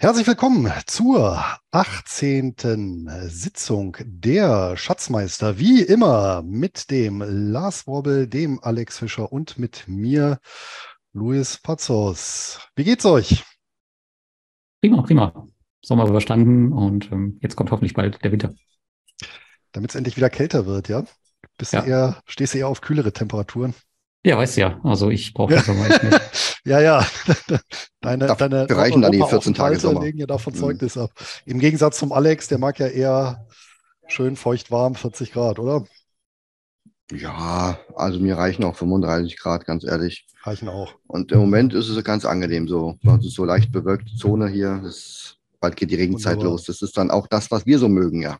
Herzlich willkommen zur 18. Sitzung der Schatzmeister. Wie immer mit dem Lars Wobbel, dem Alex Fischer und mit mir, Luis Pazos. Wie geht's euch? Prima, prima. Sommer überstanden und ähm, jetzt kommt hoffentlich bald der Winter. Damit es endlich wieder kälter wird, ja? Bist ja. Du eher, stehst du eher auf kühlere Temperaturen? Ja, weißt du ja. Also ich brauche das Sommer echt nicht. ja, ja. Deine, da deine reichen dann die 14 Tage Sommer. legen ja davon mhm. Zeugnis ab. Im Gegensatz zum Alex, der mag ja eher schön feucht warm, 40 Grad, oder? Ja, also mir reichen auch 35 Grad, ganz ehrlich. Reichen auch. Und im Moment ist es ganz angenehm so. Das ist so leicht bewölkte Zone hier. Das, bald geht die Regenzeit Wunderbar. los. Das ist dann auch das, was wir so mögen, ja.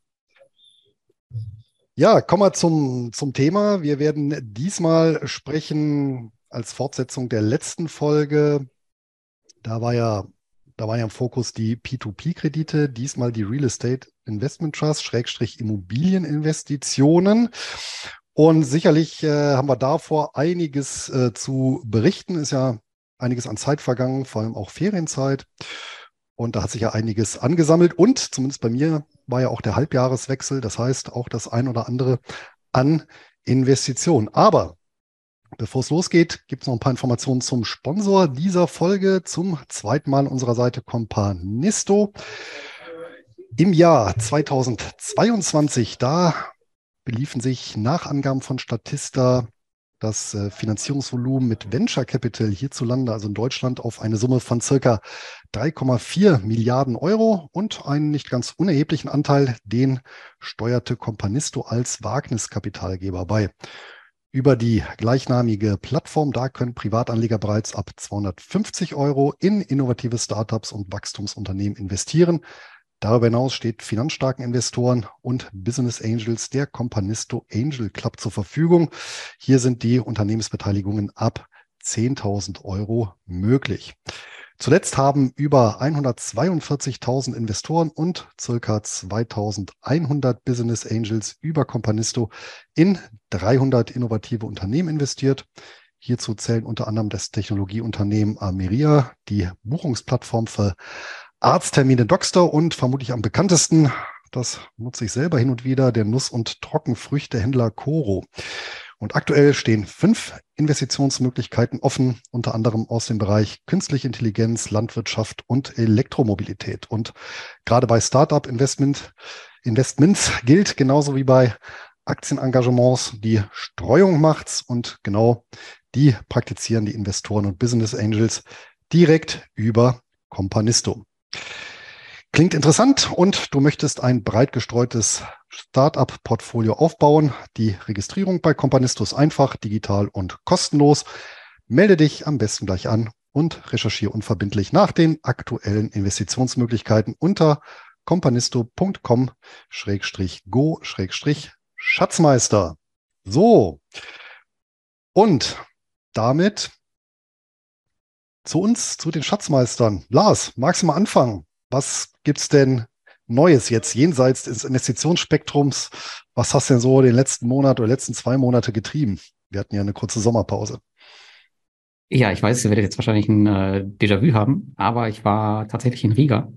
Ja, kommen wir zum, zum Thema. Wir werden diesmal sprechen als Fortsetzung der letzten Folge. Da war ja, da war ja im Fokus die P2P-Kredite, diesmal die Real Estate Investment Trust, Schrägstrich Immobilieninvestitionen. Und sicherlich äh, haben wir davor einiges äh, zu berichten. Ist ja einiges an Zeit vergangen, vor allem auch Ferienzeit. Und da hat sich ja einiges angesammelt. Und zumindest bei mir war ja auch der Halbjahreswechsel. Das heißt auch das ein oder andere an Investitionen. Aber bevor es losgeht, gibt es noch ein paar Informationen zum Sponsor dieser Folge. Zum zweiten Mal unserer Seite Companisto. Im Jahr 2022, da beliefen sich nach Angaben von Statista das äh, Finanzierungsvolumen mit Venture Capital hierzulande, also in Deutschland, auf eine Summe von circa 3,4 Milliarden Euro und einen nicht ganz unerheblichen Anteil, den steuerte Companisto als Wagniskapitalgeber bei. Über die gleichnamige Plattform, da können Privatanleger bereits ab 250 Euro in innovative Startups und Wachstumsunternehmen investieren. Darüber hinaus steht finanzstarken Investoren und Business Angels der Companisto Angel Club zur Verfügung. Hier sind die Unternehmensbeteiligungen ab 10.000 Euro möglich. Zuletzt haben über 142.000 Investoren und circa 2.100 Business Angels über Companisto in 300 innovative Unternehmen investiert. Hierzu zählen unter anderem das Technologieunternehmen Ameria, die Buchungsplattform für Arzttermine Doxter und vermutlich am bekanntesten, das nutze ich selber hin und wieder, der Nuss- und Trockenfrüchtehändler Coro. Und aktuell stehen fünf Investitionsmöglichkeiten offen, unter anderem aus dem Bereich künstliche Intelligenz, Landwirtschaft und Elektromobilität. Und gerade bei Startup Investment, Investments gilt genauso wie bei Aktienengagements, die Streuung macht's und genau die praktizieren die Investoren und Business Angels direkt über Companisto. Klingt interessant und du möchtest ein breit gestreutes Startup-Portfolio aufbauen. Die Registrierung bei Companisto ist einfach, digital und kostenlos. Melde dich am besten gleich an und recherchiere unverbindlich nach den aktuellen Investitionsmöglichkeiten unter companisto.com-go-schatzmeister. So. Und damit zu uns, zu den Schatzmeistern. Lars, magst du mal anfangen? Was gibt's denn Neues jetzt jenseits des Investitionsspektrums? Was hast du denn so den letzten Monat oder letzten zwei Monate getrieben? Wir hatten ja eine kurze Sommerpause. Ja, ich weiß, ihr werdet jetzt wahrscheinlich ein äh, Déjà-vu haben, aber ich war tatsächlich in Riga.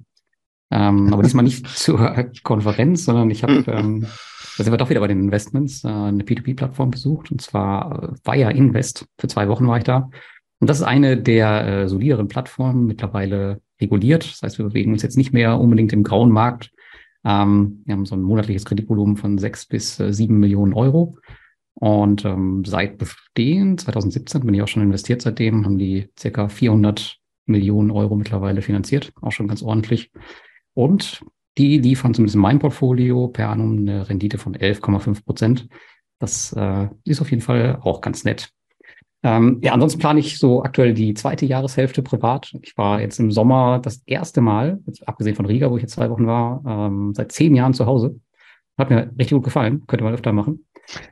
Ähm, aber diesmal nicht zur Konferenz, sondern ich habe, ähm, da sind wir doch wieder bei den Investments, äh, eine P2P-Plattform besucht und zwar äh, Via Invest. Für zwei Wochen war ich da und das ist eine der äh, solideren Plattformen, mittlerweile reguliert. Das heißt, wir bewegen uns jetzt nicht mehr unbedingt im grauen Markt. Ähm, wir haben so ein monatliches Kreditvolumen von sechs bis äh, sieben Millionen Euro. Und ähm, seit Bestehen, 2017, bin ich auch schon investiert seitdem, haben die circa 400 Millionen Euro mittlerweile finanziert, auch schon ganz ordentlich. Und die liefern zumindest in meinem Portfolio per annum eine Rendite von 11,5 Prozent. Das äh, ist auf jeden Fall auch ganz nett. Ähm, ja, ansonsten plane ich so aktuell die zweite Jahreshälfte privat. Ich war jetzt im Sommer das erste Mal, jetzt abgesehen von Riga, wo ich jetzt zwei Wochen war, ähm, seit zehn Jahren zu Hause. Hat mir richtig gut gefallen, könnte man öfter machen.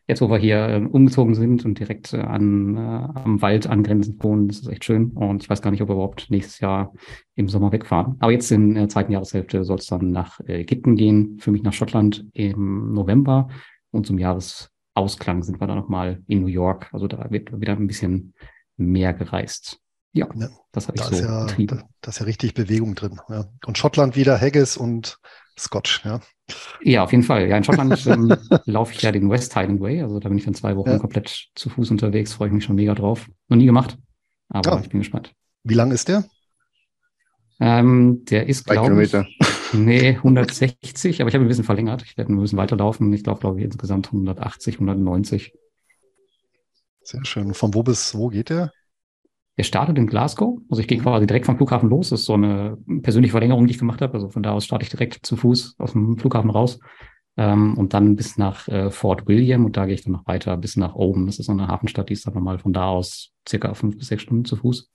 Jetzt, wo wir hier äh, umgezogen sind und direkt äh, an, äh, am Wald angrenzend wohnen, das ist echt schön. Und ich weiß gar nicht, ob wir überhaupt nächstes Jahr im Sommer wegfahren. Aber jetzt in der zweiten Jahreshälfte soll es dann nach Ägypten gehen, für mich nach Schottland im November und zum Jahres Ausklang sind wir dann nochmal in New York. Also da wird wieder ein bisschen mehr gereist. Ja, ne? das habe ich da so ist ja, da, da, ist ja richtig Bewegung drin. Ja. Und Schottland wieder Haggis und Scotch, ja. Ja, auf jeden Fall. Ja, in Schottland ähm, laufe ich ja den West Highland Way. Also da bin ich dann zwei Wochen ja. komplett zu Fuß unterwegs. Freue ich mich schon mega drauf. Noch nie gemacht, aber ah. ich bin gespannt. Wie lang ist der? Ähm, der ist, glaube ich, nee, 160, aber ich habe ein bisschen verlängert. Ich werde ein bisschen weiterlaufen. Ich glaube, glaube ich, insgesamt 180, 190. Sehr schön. Von wo bis wo geht der? Der startet in Glasgow. Also ich gehe quasi direkt vom Flughafen los. Das ist so eine persönliche Verlängerung, die ich gemacht habe. Also von da aus starte ich direkt zu Fuß aus dem Flughafen raus. Ähm, und dann bis nach äh, Fort William und da gehe ich dann noch weiter bis nach Oben. Das ist so eine Hafenstadt, die ist dann nochmal von da aus circa fünf bis sechs Stunden zu Fuß.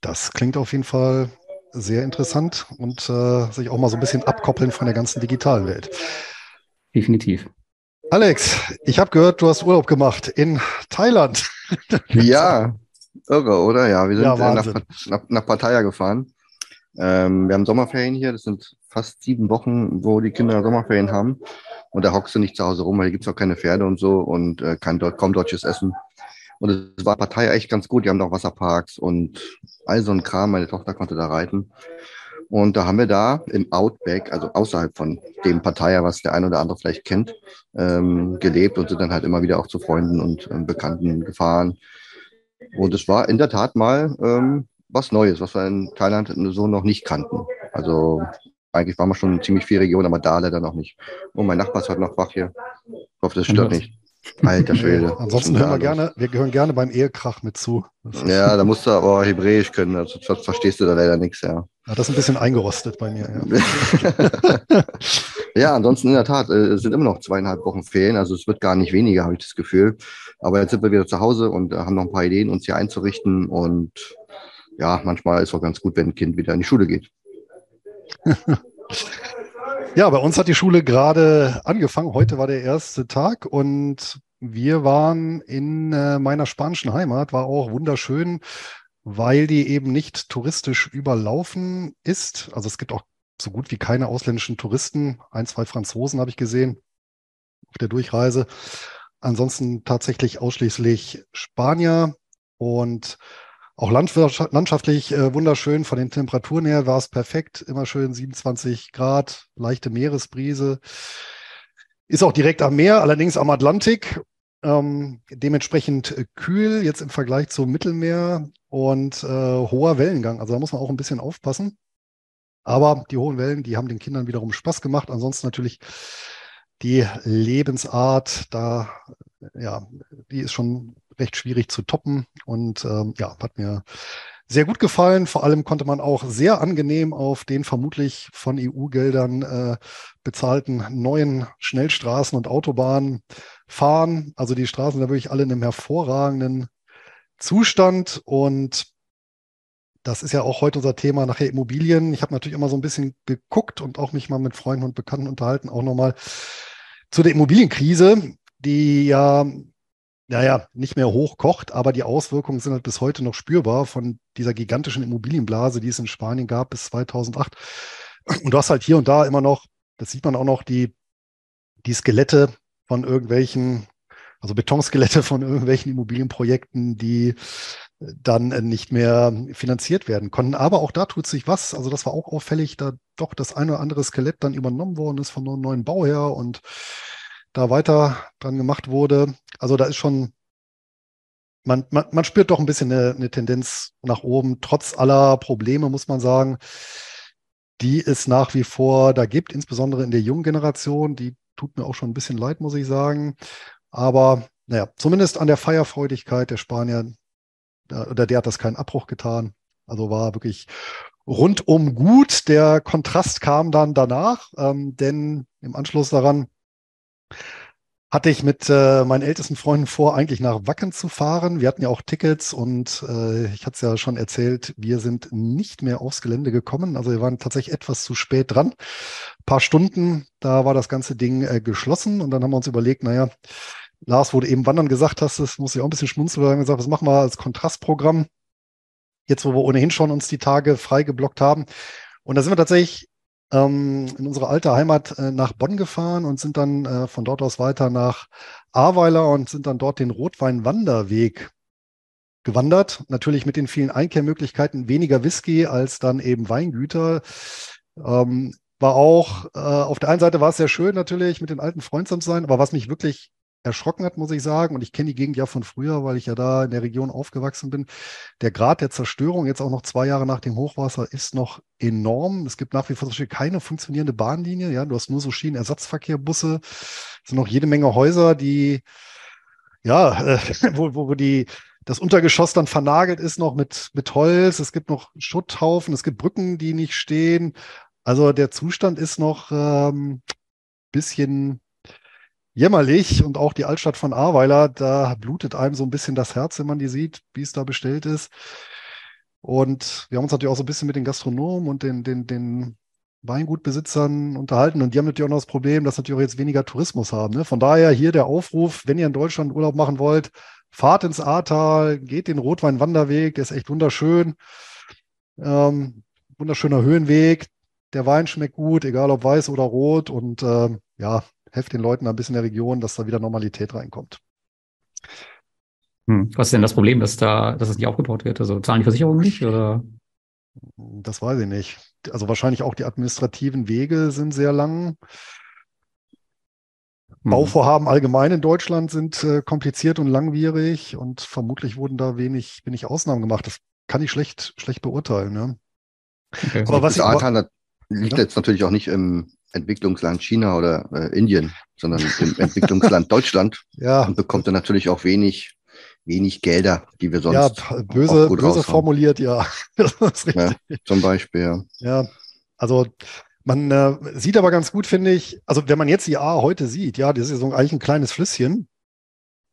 Das klingt auf jeden Fall sehr interessant und äh, sich auch mal so ein bisschen abkoppeln von der ganzen digitalen Welt. Definitiv. Alex, ich habe gehört, du hast Urlaub gemacht in Thailand. ja, irre, oder? Ja, wir sind ja, äh, nach, nach, nach, Pattaya gefahren. Ähm, wir haben Sommerferien hier, das sind fast sieben Wochen, wo die Kinder Sommerferien haben. Und da hockst du nicht zu Hause rum, weil hier gibt es auch keine Pferde und so und äh, kein, kaum deutsches Essen. Und es war Partei echt ganz gut. Die haben auch Wasserparks und all so ein Kram. Meine Tochter konnte da reiten. Und da haben wir da im Outback, also außerhalb von dem Partei, was der ein oder andere vielleicht kennt, ähm, gelebt und sind dann halt immer wieder auch zu Freunden und ähm, Bekannten gefahren. Und es war in der Tat mal ähm, was Neues, was wir in Thailand so noch nicht kannten. Also eigentlich waren wir schon ziemlich viel Region, aber da leider noch nicht. Oh, mein Nachbar ist heute noch wach hier. Ich hoffe, das stört nicht. Alter Schwede. Ansonsten hören wir gerne, wir gehören gerne beim Ehekrach mit zu. Ja, da musst du aber Hebräisch können, also verstehst du da leider nichts, ja. Ja, das ist ein bisschen eingerostet bei mir, ja. ja, ansonsten in der Tat, äh, es sind immer noch zweieinhalb Wochen Ferien, also es wird gar nicht weniger, habe ich das Gefühl. Aber jetzt sind wir wieder zu Hause und äh, haben noch ein paar Ideen, uns hier einzurichten und ja, manchmal ist es auch ganz gut, wenn ein Kind wieder in die Schule geht. Ja, bei uns hat die Schule gerade angefangen. Heute war der erste Tag und wir waren in äh, meiner spanischen Heimat, war auch wunderschön, weil die eben nicht touristisch überlaufen ist. Also es gibt auch so gut wie keine ausländischen Touristen. Ein, zwei Franzosen habe ich gesehen auf der Durchreise. Ansonsten tatsächlich ausschließlich Spanier und auch landschaftlich äh, wunderschön. Von den Temperaturen her war es perfekt. Immer schön 27 Grad, leichte Meeresbrise. Ist auch direkt am Meer, allerdings am Atlantik. Ähm, dementsprechend äh, kühl jetzt im Vergleich zum Mittelmeer und äh, hoher Wellengang. Also da muss man auch ein bisschen aufpassen. Aber die hohen Wellen, die haben den Kindern wiederum Spaß gemacht. Ansonsten natürlich die Lebensart, da, ja, die ist schon recht schwierig zu toppen und ähm, ja, hat mir sehr gut gefallen. Vor allem konnte man auch sehr angenehm auf den vermutlich von EU-Geldern äh, bezahlten neuen Schnellstraßen und Autobahnen fahren. Also die Straßen sind wirklich alle in einem hervorragenden Zustand und das ist ja auch heute unser Thema nachher Immobilien. Ich habe natürlich immer so ein bisschen geguckt und auch mich mal mit Freunden und Bekannten unterhalten, auch nochmal zu der Immobilienkrise, die ja naja, nicht mehr hochkocht, aber die Auswirkungen sind halt bis heute noch spürbar von dieser gigantischen Immobilienblase, die es in Spanien gab bis 2008. Und du hast halt hier und da immer noch, das sieht man auch noch, die, die Skelette von irgendwelchen, also Betonskelette von irgendwelchen Immobilienprojekten, die dann nicht mehr finanziert werden konnten. Aber auch da tut sich was. Also das war auch auffällig, da doch das eine oder andere Skelett dann übernommen worden ist von einem neuen Bauherr und da weiter dran gemacht wurde. Also da ist schon, man, man, man spürt doch ein bisschen eine, eine Tendenz nach oben, trotz aller Probleme, muss man sagen, die es nach wie vor da gibt, insbesondere in der jungen Generation. Die tut mir auch schon ein bisschen leid, muss ich sagen. Aber naja, zumindest an der Feierfreudigkeit der Spanier, oder der hat das keinen Abbruch getan. Also war wirklich rundum gut. Der Kontrast kam dann danach, ähm, denn im Anschluss daran hatte ich mit äh, meinen ältesten Freunden vor, eigentlich nach Wacken zu fahren. Wir hatten ja auch Tickets und äh, ich hatte es ja schon erzählt, wir sind nicht mehr aufs Gelände gekommen. Also wir waren tatsächlich etwas zu spät dran. Ein paar Stunden, da war das ganze Ding äh, geschlossen und dann haben wir uns überlegt, naja, Lars, wo du eben Wandern gesagt hast, das muss ich auch ein bisschen schmunzeln, wir haben gesagt, was machen wir als Kontrastprogramm? Jetzt, wo wir ohnehin schon uns die Tage frei geblockt haben. Und da sind wir tatsächlich ähm, in unsere alte Heimat äh, nach Bonn gefahren und sind dann äh, von dort aus weiter nach Ahrweiler und sind dann dort den Rotwein-Wanderweg gewandert. Natürlich mit den vielen Einkehrmöglichkeiten weniger Whisky als dann eben Weingüter. Ähm, war auch, äh, auf der einen Seite war es sehr schön natürlich mit den alten Freunden zu sein, aber was mich wirklich erschrocken hat, muss ich sagen, und ich kenne die Gegend ja von früher, weil ich ja da in der Region aufgewachsen bin, der Grad der Zerstörung jetzt auch noch zwei Jahre nach dem Hochwasser ist noch enorm. Es gibt nach wie vor keine funktionierende Bahnlinie, ja, du hast nur so Schienenersatzverkehrbusse, es sind noch jede Menge Häuser, die ja, äh, wo, wo, wo die das Untergeschoss dann vernagelt ist noch mit, mit Holz. Es gibt noch Schutthaufen, es gibt Brücken, die nicht stehen. Also der Zustand ist noch ähm, bisschen jämmerlich und auch die Altstadt von Ahrweiler, da blutet einem so ein bisschen das Herz, wenn man die sieht, wie es da bestellt ist. Und wir haben uns natürlich auch so ein bisschen mit den Gastronomen und den, den, den Weingutbesitzern unterhalten und die haben natürlich auch noch das Problem, dass natürlich auch jetzt weniger Tourismus haben. Ne? Von daher hier der Aufruf, wenn ihr in Deutschland Urlaub machen wollt, fahrt ins Ahrtal, geht den Rotwein-Wanderweg, der ist echt wunderschön. Ähm, wunderschöner Höhenweg. Der Wein schmeckt gut, egal ob weiß oder rot. Und ähm, ja, helft den Leuten ein bisschen in der Region, dass da wieder Normalität reinkommt. Hm. Was ist denn das Problem, dass da, dass es nicht aufgebaut wird? Also zahlen die Versicherungen nicht oder? Das weiß ich nicht. Also wahrscheinlich auch die administrativen Wege sind sehr lang. Mhm. Bauvorhaben allgemein in Deutschland sind äh, kompliziert und langwierig und vermutlich wurden da wenig, wenig Ausnahmen gemacht. Das kann ich schlecht, schlecht beurteilen. Ne? Okay. Aber was das ich, liegt ja? jetzt natürlich auch nicht im Entwicklungsland China oder äh, Indien, sondern im Entwicklungsland Deutschland ja. und bekommt dann natürlich auch wenig, wenig Gelder, die wir sonst. Ja, böse, böse formuliert, ja. ja. Zum Beispiel, ja. Ja, also man äh, sieht aber ganz gut, finde ich, also wenn man jetzt die A heute sieht, ja, das ist ja so eigentlich ein kleines Flüsschen.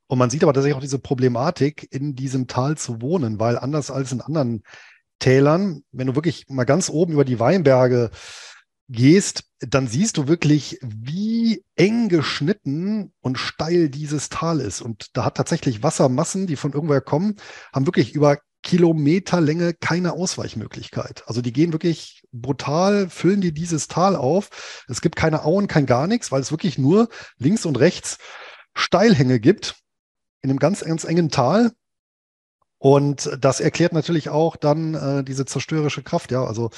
Und man sieht aber tatsächlich auch diese Problematik, in diesem Tal zu wohnen, weil anders als in anderen Tälern, wenn du wirklich mal ganz oben über die Weinberge gehst, dann siehst du wirklich, wie eng geschnitten und steil dieses Tal ist. Und da hat tatsächlich Wassermassen, die von irgendwoher kommen, haben wirklich über Kilometerlänge keine Ausweichmöglichkeit. Also die gehen wirklich brutal, füllen die dieses Tal auf. Es gibt keine Auen, kein gar nichts, weil es wirklich nur links und rechts Steilhänge gibt in einem ganz, ganz engen Tal. Und das erklärt natürlich auch dann äh, diese zerstörerische Kraft. Ja, also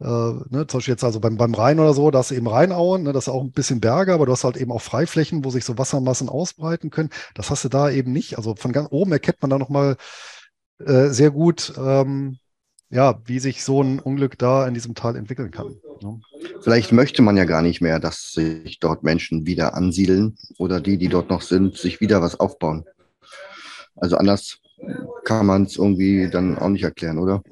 äh, ne, zum Beispiel jetzt also beim, beim Rhein oder so, da hast du eben Rheinauen, ne, das ist auch ein bisschen Berge, aber du hast halt eben auch Freiflächen, wo sich so Wassermassen ausbreiten können. Das hast du da eben nicht. Also von ganz oben erkennt man da nochmal äh, sehr gut, ähm, ja, wie sich so ein Unglück da in diesem Tal entwickeln kann. Ne? Vielleicht möchte man ja gar nicht mehr, dass sich dort Menschen wieder ansiedeln oder die, die dort noch sind, sich wieder was aufbauen. Also anders kann man es irgendwie dann auch nicht erklären, oder?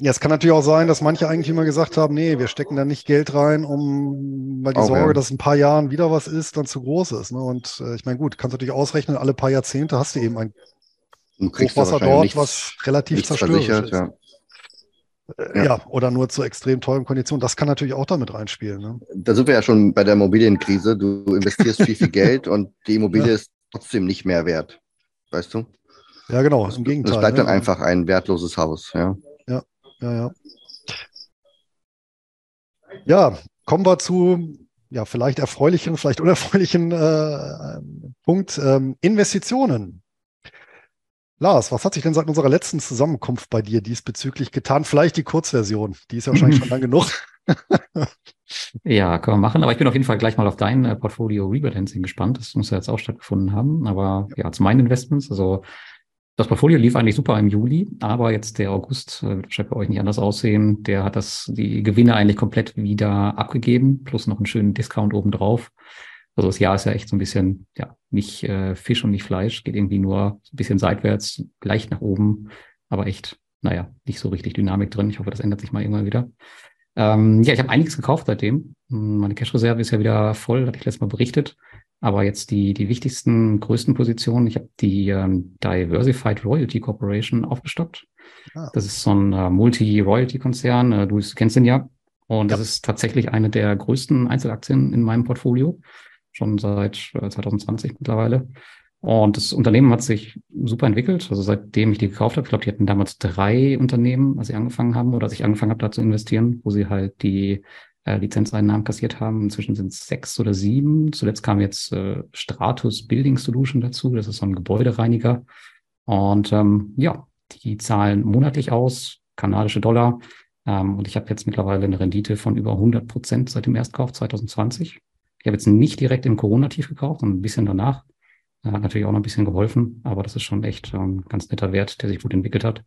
Ja, es kann natürlich auch sein, dass manche Eigentümer gesagt haben, nee, wir stecken da nicht Geld rein, um, weil die okay. Sorge, dass in ein paar Jahren wieder was ist, dann zu groß ist. Ne? Und äh, ich meine, gut, kannst natürlich ausrechnen, alle paar Jahrzehnte hast du eben ein Hochwasser dort, nichts, was relativ zerstörerisch ist. Ja. Äh, ja. ja. oder nur zu extrem teuren Konditionen. Das kann natürlich auch damit reinspielen. Ne? Da sind wir ja schon bei der Immobilienkrise. Du investierst viel, viel Geld und die Immobilie ja. ist trotzdem nicht mehr wert. Weißt du? Ja, genau. Im Gegenteil. Es bleibt dann einfach ein wertloses Haus. Ja, ja, ja. Ja, kommen wir zu ja, vielleicht erfreulichen, vielleicht unerfreulichen äh, Punkt. Ähm, Investitionen. Lars, was hat sich denn seit unserer letzten Zusammenkunft bei dir diesbezüglich getan? Vielleicht die Kurzversion, die ist ja wahrscheinlich schon lang genug. ja, können wir machen. Aber ich bin auf jeden Fall gleich mal auf dein äh, Portfolio Rebalancing gespannt. Das muss ja jetzt auch stattgefunden haben. Aber ja, ja zu meinen Investments. Also das Portfolio lief eigentlich super im Juli, aber jetzt der August äh, wird wahrscheinlich bei euch nicht anders aussehen. Der hat das, die Gewinne eigentlich komplett wieder abgegeben, plus noch einen schönen Discount obendrauf. Also das Jahr ist ja echt so ein bisschen, ja, nicht äh, Fisch und nicht Fleisch, geht irgendwie nur ein bisschen seitwärts, leicht nach oben, aber echt, naja, nicht so richtig Dynamik drin. Ich hoffe, das ändert sich mal irgendwann wieder. Ähm, ja, ich habe einiges gekauft seitdem. Meine Cash-Reserve ist ja wieder voll, hatte ich letztes Mal berichtet. Aber jetzt die, die wichtigsten, größten Positionen. Ich habe die ähm, Diversified Royalty Corporation aufgestockt. Ah. Das ist so ein äh, Multi-Royalty-Konzern. Äh, du kennst den ja. Und ja. das ist tatsächlich eine der größten Einzelaktien in meinem Portfolio schon seit 2020 äh, mittlerweile. Und das Unternehmen hat sich super entwickelt. Also seitdem ich die gekauft habe, ich glaube, die hatten damals drei Unternehmen, als sie angefangen haben oder als ich angefangen habe, da zu investieren, wo sie halt die äh, Lizenzeinnahmen kassiert haben. Inzwischen sind es sechs oder sieben. Zuletzt kam jetzt äh, Stratus Building Solution dazu. Das ist so ein Gebäudereiniger. Und ähm, ja, die zahlen monatlich aus, kanadische Dollar. Ähm, und ich habe jetzt mittlerweile eine Rendite von über 100 Prozent seit dem Erstkauf 2020. Ich habe jetzt nicht direkt im Corona-Tief gekauft, sondern ein bisschen danach. Hat natürlich auch noch ein bisschen geholfen, aber das ist schon echt ein ähm, ganz netter Wert, der sich gut entwickelt hat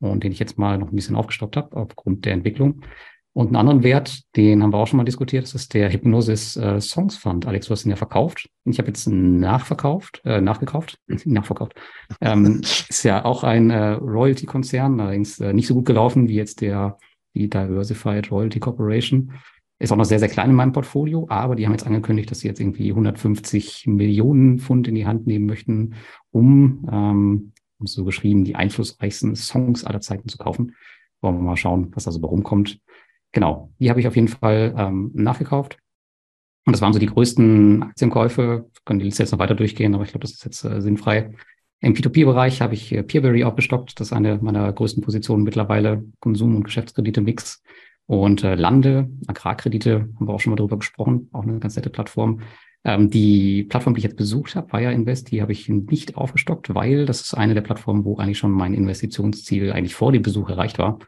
und den ich jetzt mal noch ein bisschen aufgestockt habe aufgrund der Entwicklung. Und einen anderen Wert, den haben wir auch schon mal diskutiert, das ist der Hypnosis äh, Songs Fund. Alex, du hast ihn ja verkauft. Ich habe jetzt nachverkauft, äh, nachgekauft, nachverkauft. Ähm, ist ja auch ein äh, Royalty-Konzern, allerdings äh, nicht so gut gelaufen wie jetzt der die Diversified Royalty Corporation. Ist auch noch sehr, sehr klein in meinem Portfolio, aber die haben jetzt angekündigt, dass sie jetzt irgendwie 150 Millionen Pfund in die Hand nehmen möchten, um, ähm, so geschrieben, die einflussreichsten Songs aller Zeiten zu kaufen. Wollen wir mal schauen, was da so rumkommt. Genau, die habe ich auf jeden Fall ähm, nachgekauft. Und das waren so die größten Aktienkäufe. Wir können die Liste jetzt noch weiter durchgehen, aber ich glaube, das ist jetzt äh, sinnfrei. Im P2P-Bereich habe ich äh, Peerberry aufgestockt. Das ist eine meiner größten Positionen mittlerweile. Konsum- und Geschäftskredite-Mix. Und äh, Lande, Agrarkredite, haben wir auch schon mal drüber gesprochen. Auch eine ganz nette Plattform. Ähm, die Plattform, die ich jetzt besucht habe, Fire Invest, die habe ich nicht aufgestockt, weil das ist eine der Plattformen, wo eigentlich schon mein Investitionsziel eigentlich vor dem Besuch erreicht war.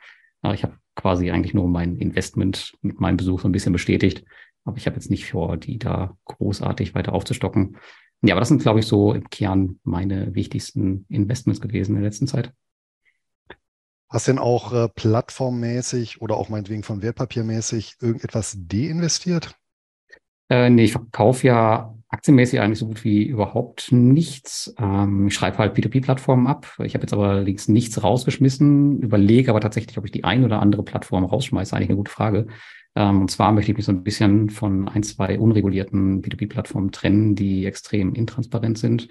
Äh, ich habe quasi eigentlich nur mein Investment mit meinem Besuch so ein bisschen bestätigt. Aber ich habe jetzt nicht vor, die da großartig weiter aufzustocken. Ja, aber das sind, glaube ich, so im Kern meine wichtigsten Investments gewesen in der letzten Zeit. Hast du denn auch äh, plattformmäßig oder auch meinetwegen von Wertpapiermäßig irgendetwas deinvestiert? Äh, nee, ich verkaufe ja aktienmäßig eigentlich so gut wie überhaupt nichts. Ähm, ich schreibe halt P2P-Plattformen ab. Ich habe jetzt aber allerdings nichts rausgeschmissen, überlege aber tatsächlich, ob ich die ein oder andere Plattform rausschmeiße. Eigentlich eine gute Frage. Ähm, und zwar möchte ich mich so ein bisschen von ein, zwei unregulierten P2P-Plattformen trennen, die extrem intransparent sind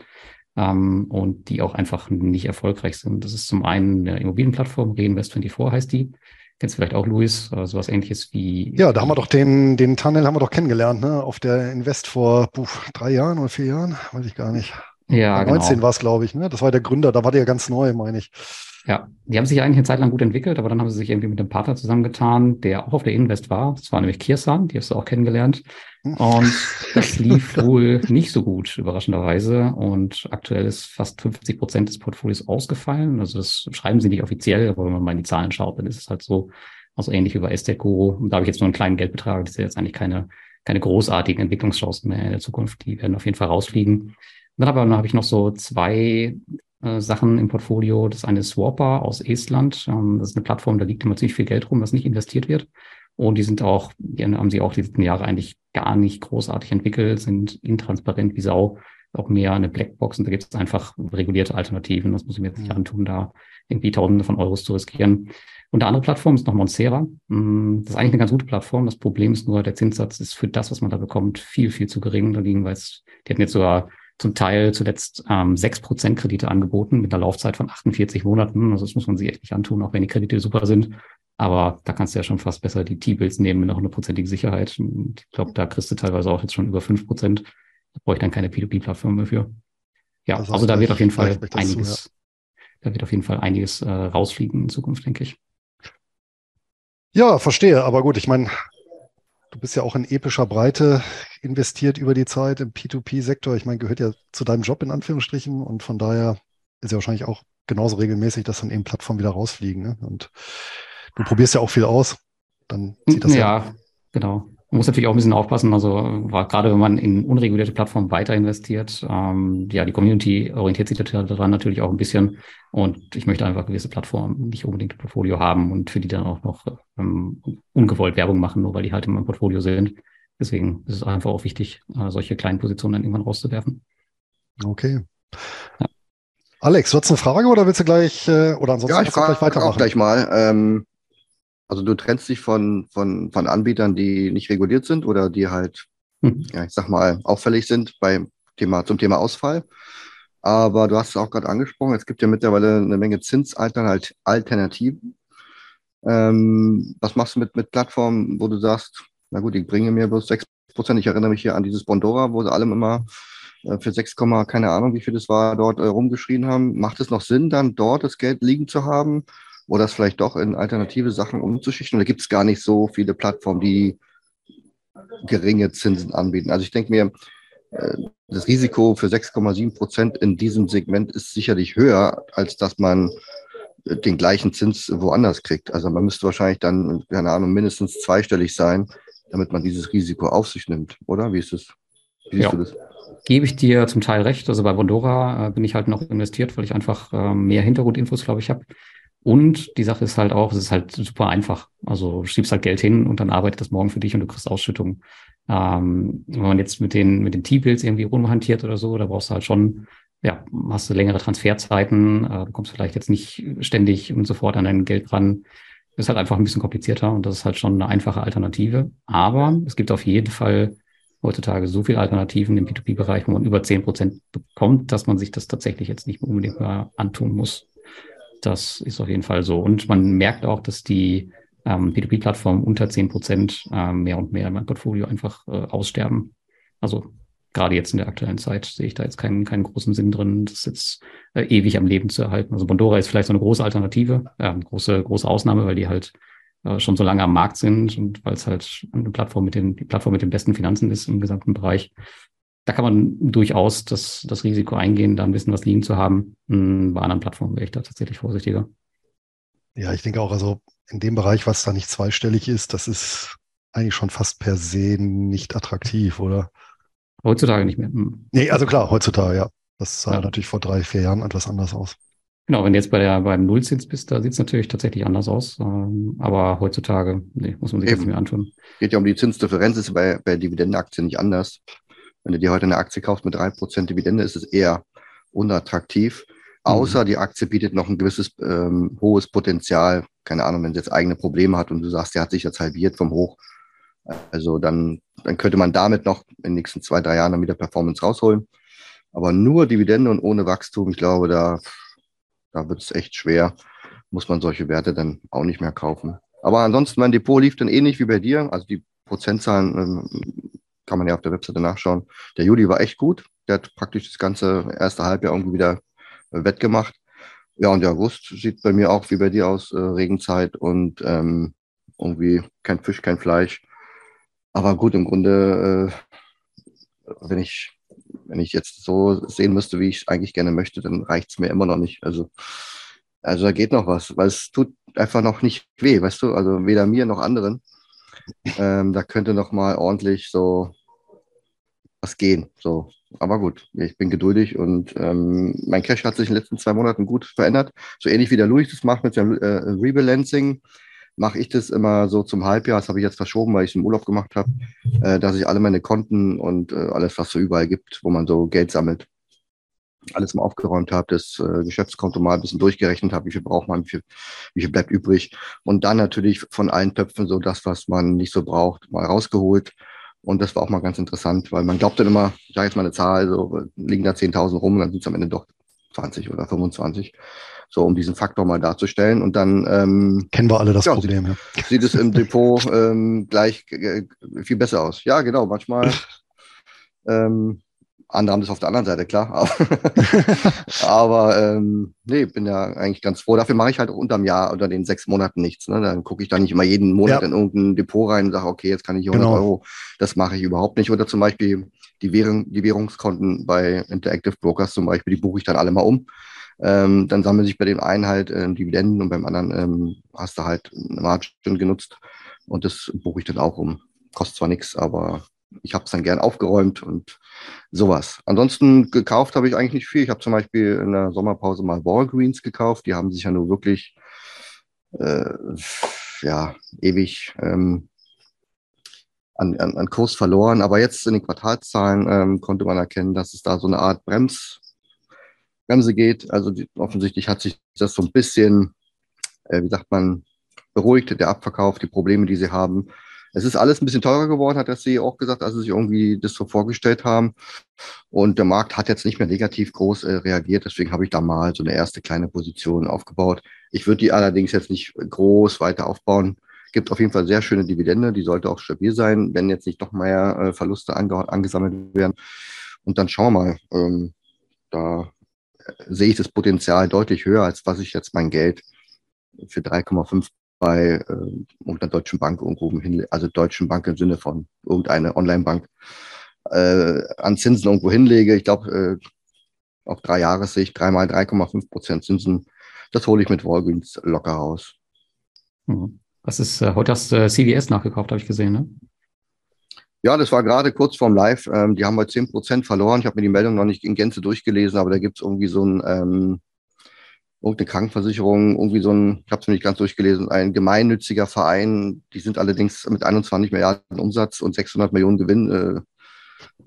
ähm, und die auch einfach nicht erfolgreich sind. Das ist zum einen eine Immobilienplattform, Reinvest24 heißt die. Kennst du vielleicht auch, Luis, sowas ähnliches wie. Ja, da haben wir doch den, den Tunnel haben wir doch kennengelernt, ne? Auf der Invest vor puh, drei Jahren oder vier Jahren, weiß ich gar nicht. Ja, 19 genau. war es, glaube ich, ne? Das war der Gründer, da war der ganz neu, meine ich. Ja, die haben sich eigentlich eine Zeit lang gut entwickelt, aber dann haben sie sich irgendwie mit einem Partner zusammengetan, der auch auf der Invest war. Das war nämlich Kirsan, die hast du auch kennengelernt. Hm. Und das lief wohl nicht so gut, überraschenderweise. Und aktuell ist fast 50 Prozent des Portfolios ausgefallen. Also das schreiben sie nicht offiziell, aber wenn man mal in die Zahlen schaut, dann ist es halt so, also ähnlich wie bei Esteco. Und da habe ich jetzt nur einen kleinen Geldbetrag. Das ist jetzt eigentlich keine, keine großartigen Entwicklungschancen mehr in der Zukunft. Die werden auf jeden Fall rausfliegen. Dann aber habe ich noch so zwei äh, Sachen im Portfolio. Das eine ist Swapper aus Estland. Ähm, das ist eine Plattform, da liegt immer ziemlich viel Geld rum, was nicht investiert wird. Und die sind auch, die haben sie auch die letzten Jahre eigentlich gar nicht großartig entwickelt, sind intransparent wie Sau, auch mehr eine Blackbox. Und da gibt es einfach regulierte Alternativen. Das muss ich mir jetzt nicht mhm. antun, da irgendwie Tausende von Euros zu riskieren. Und eine andere Plattform ist noch Monsera. Mm, das ist eigentlich eine ganz gute Plattform. Das Problem ist nur, der Zinssatz ist für das, was man da bekommt, viel, viel zu gering. Da liegen, weil die hatten jetzt sogar zum Teil zuletzt ähm, 6% Kredite angeboten mit einer Laufzeit von 48 Monaten. Also das muss man sich echt nicht antun, auch wenn die Kredite super sind. Aber da kannst du ja schon fast besser die T-Bills nehmen mit einer hundertprozentigen Sicherheit. Ich glaube, da kriegst du teilweise auch jetzt schon über 5%. Da brauche ich dann keine P2P-Plattform mehr für. Ja, also, also da wird auf jeden Fall einiges, zu, ja. da wird auf jeden Fall einiges äh, rausfliegen in Zukunft, denke ich. Ja, verstehe. Aber gut, ich meine, Du bist ja auch in epischer Breite investiert über die Zeit im P2P-Sektor. Ich meine, gehört ja zu deinem Job in Anführungsstrichen und von daher ist ja wahrscheinlich auch genauso regelmäßig, dass dann eben Plattformen wieder rausfliegen. Ne? Und du probierst ja auch viel aus. Dann sieht das ja. Ja, genau. Man muss natürlich auch ein bisschen aufpassen, also gerade wenn man in unregulierte Plattformen weiter investiert, ähm, ja, die Community orientiert sich daran natürlich auch ein bisschen und ich möchte einfach gewisse Plattformen nicht unbedingt im Portfolio haben und für die dann auch noch ähm, ungewollt Werbung machen, nur weil die halt in meinem Portfolio sind. Deswegen ist es einfach auch wichtig, äh, solche kleinen Positionen dann irgendwann rauszuwerfen. Okay. Ja. Alex, du hast eine Frage oder willst du gleich, äh, oder ansonsten ja, ich frage gleich weitermachen? auch gleich mal. Ähm, also du trennst dich von, von, von Anbietern, die nicht reguliert sind oder die halt, hm. ja, ich sag mal, auffällig sind beim Thema, zum Thema Ausfall. Aber du hast es auch gerade angesprochen, es gibt ja mittlerweile eine Menge Zinsalternativen. Ähm, was machst du mit, mit Plattformen, wo du sagst, na gut, ich bringe mir bloß 6%. Ich erinnere mich hier an dieses Bondora, wo sie allem immer äh, für 6, keine Ahnung, wie viel das war, dort äh, rumgeschrien haben. Macht es noch Sinn, dann dort das Geld liegen zu haben? Oder es vielleicht doch in alternative Sachen umzuschichten? Oder gibt es gar nicht so viele Plattformen, die geringe Zinsen anbieten? Also ich denke mir, äh, das Risiko für 6,7 Prozent in diesem Segment ist sicherlich höher, als dass man den gleichen Zins woanders kriegt. Also man müsste wahrscheinlich dann, keine Ahnung, mindestens zweistellig sein, damit man dieses Risiko auf sich nimmt, oder? Wie ist es? Wie siehst ja. du das? Gebe ich dir zum Teil recht. Also bei Bondora äh, bin ich halt noch investiert, weil ich einfach äh, mehr Hintergrundinfos, glaube ich, habe. Und die Sache ist halt auch, es ist halt super einfach. Also schiebst halt Geld hin und dann arbeitet das morgen für dich und du kriegst Ausschüttung. Ähm, wenn man jetzt mit den, mit den T-Bills irgendwie rumhantiert oder so, da brauchst du halt schon, ja, hast du längere Transferzeiten, äh, du kommst vielleicht jetzt nicht ständig und sofort an dein Geld ran. Ist halt einfach ein bisschen komplizierter und das ist halt schon eine einfache Alternative. Aber es gibt auf jeden Fall heutzutage so viele Alternativen im P2P-Bereich, wo man über zehn Prozent bekommt, dass man sich das tatsächlich jetzt nicht unbedingt mehr antun muss. Das ist auf jeden Fall so. Und man merkt auch, dass die ähm, P2P-Plattformen unter zehn Prozent äh, mehr und mehr in meinem Portfolio einfach äh, aussterben. Also gerade jetzt in der aktuellen Zeit sehe ich da jetzt keinen, keinen großen Sinn drin, das jetzt äh, ewig am Leben zu erhalten. Also Bondora ist vielleicht so eine große Alternative, äh, große, große Ausnahme, weil die halt äh, schon so lange am Markt sind und weil es halt eine Plattform mit den, die Plattform mit den besten Finanzen ist im gesamten Bereich. Da kann man durchaus das, das Risiko eingehen, da ein bisschen was liegen zu haben. Hm, bei anderen Plattformen wäre ich da tatsächlich vorsichtiger. Ja, ich denke auch, also in dem Bereich, was da nicht zweistellig ist, das ist eigentlich schon fast per se nicht attraktiv, oder? Heutzutage nicht mehr. Hm. Nee, also klar, heutzutage, ja. Das sah ja. natürlich vor drei, vier Jahren etwas anders aus. Genau, wenn du jetzt bei der, beim Nullzins bist, da sieht es natürlich tatsächlich anders aus. Ähm, aber heutzutage, nee, muss man sich Eben. das nicht mehr antun. Geht ja um die Zinsdifferenz, ist bei, bei Dividendenaktien nicht anders. Wenn du dir heute eine Aktie kaufst mit drei Prozent Dividende, ist es eher unattraktiv. Außer mhm. die Aktie bietet noch ein gewisses ähm, hohes Potenzial. Keine Ahnung, wenn sie jetzt eigene Probleme hat und du sagst, der hat sich jetzt halbiert vom Hoch. Also dann, dann könnte man damit noch in den nächsten zwei, drei Jahren dann wieder Performance rausholen. Aber nur Dividende und ohne Wachstum, ich glaube, da, da wird es echt schwer. Muss man solche Werte dann auch nicht mehr kaufen. Aber ansonsten, mein Depot lief dann ähnlich wie bei dir. Also die Prozentzahlen ähm, kann man ja auf der Webseite nachschauen. Der Juli war echt gut. Der hat praktisch das ganze erste Halbjahr irgendwie wieder wettgemacht. Ja, und der August sieht bei mir auch wie bei dir aus, äh, Regenzeit und ähm, irgendwie kein Fisch, kein Fleisch. Aber gut, im Grunde, äh, wenn ich wenn ich jetzt so sehen müsste, wie ich es eigentlich gerne möchte, dann reicht es mir immer noch nicht. Also, also da geht noch was, weil es tut einfach noch nicht weh, weißt du? Also weder mir noch anderen. Ähm, da könnte noch mal ordentlich so was gehen. So, aber gut, ich bin geduldig und ähm, mein Cash hat sich in den letzten zwei Monaten gut verändert. So ähnlich wie der Louis das macht mit seinem äh, Rebalancing, mache ich das immer so zum Halbjahr. Das habe ich jetzt verschoben, weil ich es im Urlaub gemacht habe, äh, dass ich alle meine Konten und äh, alles, was so überall gibt, wo man so Geld sammelt, alles mal aufgeräumt habe, das äh, Geschäftskonto mal ein bisschen durchgerechnet habe, wie viel braucht man, wie viel, wie viel bleibt übrig. Und dann natürlich von allen Töpfen so das, was man nicht so braucht, mal rausgeholt und das war auch mal ganz interessant, weil man glaubt dann immer, ich sage jetzt mal eine Zahl, so liegen da 10.000 rum und dann sind es am Ende doch 20 oder 25. So, um diesen Faktor mal darzustellen. Und dann ähm, kennen wir alle das ja, Problem. Ja. sieht es im Depot ähm, gleich äh, viel besser aus. Ja, genau. Manchmal ähm, andere haben das auf der anderen Seite, klar. Aber, aber ähm, nee, bin ja eigentlich ganz froh. Dafür mache ich halt auch unterm Jahr, unter den sechs Monaten nichts. Ne? Dann gucke ich da nicht immer jeden Monat ja. in irgendein Depot rein und sage, okay, jetzt kann ich hier 100 genau. Euro. Das mache ich überhaupt nicht. Oder zum Beispiel die, Währung, die Währungskonten bei Interactive Brokers zum Beispiel, die buche ich dann alle mal um. Ähm, dann sammeln sich bei dem einen halt äh, Dividenden und beim anderen ähm, hast du halt eine Margin genutzt. Und das buche ich dann auch um. Kostet zwar nichts, aber ich habe es dann gern aufgeräumt und sowas. Ansonsten gekauft habe ich eigentlich nicht viel. Ich habe zum Beispiel in der Sommerpause mal Walgreens gekauft. Die haben sich ja nur wirklich äh, ja, ewig ähm, an, an, an, Kurs verloren. Aber jetzt in den Quartalszahlen ähm, konnte man erkennen, dass es da so eine Art Brems, Bremse geht. Also die, offensichtlich hat sich das so ein bisschen, äh, wie sagt man, beruhigt, der Abverkauf, die Probleme, die sie haben. Es ist alles ein bisschen teurer geworden, hat der CEO auch gesagt, als sie sich irgendwie das so vorgestellt haben. Und der Markt hat jetzt nicht mehr negativ groß äh, reagiert. Deswegen habe ich da mal so eine erste kleine Position aufgebaut. Ich würde die allerdings jetzt nicht groß weiter aufbauen. Gibt auf jeden Fall sehr schöne Dividende. Die sollte auch stabil sein, wenn jetzt nicht noch mehr äh, Verluste ange angesammelt werden. Und dann schauen wir mal. Ähm, da äh, sehe ich das Potenzial deutlich höher, als was ich jetzt mein Geld für 3,5 bei äh, irgendeiner deutschen Bank irgendwo hin, also deutschen Bank im Sinne von irgendeine Online-Bank äh, an Zinsen irgendwo hinlege. Ich glaube, äh, auf drei Jahressicht dreimal 3,5 Prozent Zinsen das hole ich mit Walgreens locker raus. Mhm. Was ist, äh, heute hast du äh, CVS nachgekauft, habe ich gesehen, ne? Ja, das war gerade kurz vorm Live. Ähm, die haben heute 10% verloren. Ich habe mir die Meldung noch nicht in Gänze durchgelesen, aber da gibt es irgendwie so ein, ähm, irgendeine Krankenversicherung, irgendwie so ein, ich habe es mir nicht ganz durchgelesen, ein gemeinnütziger Verein. Die sind allerdings mit 21 Milliarden Umsatz und 600 Millionen Gewinn. Äh,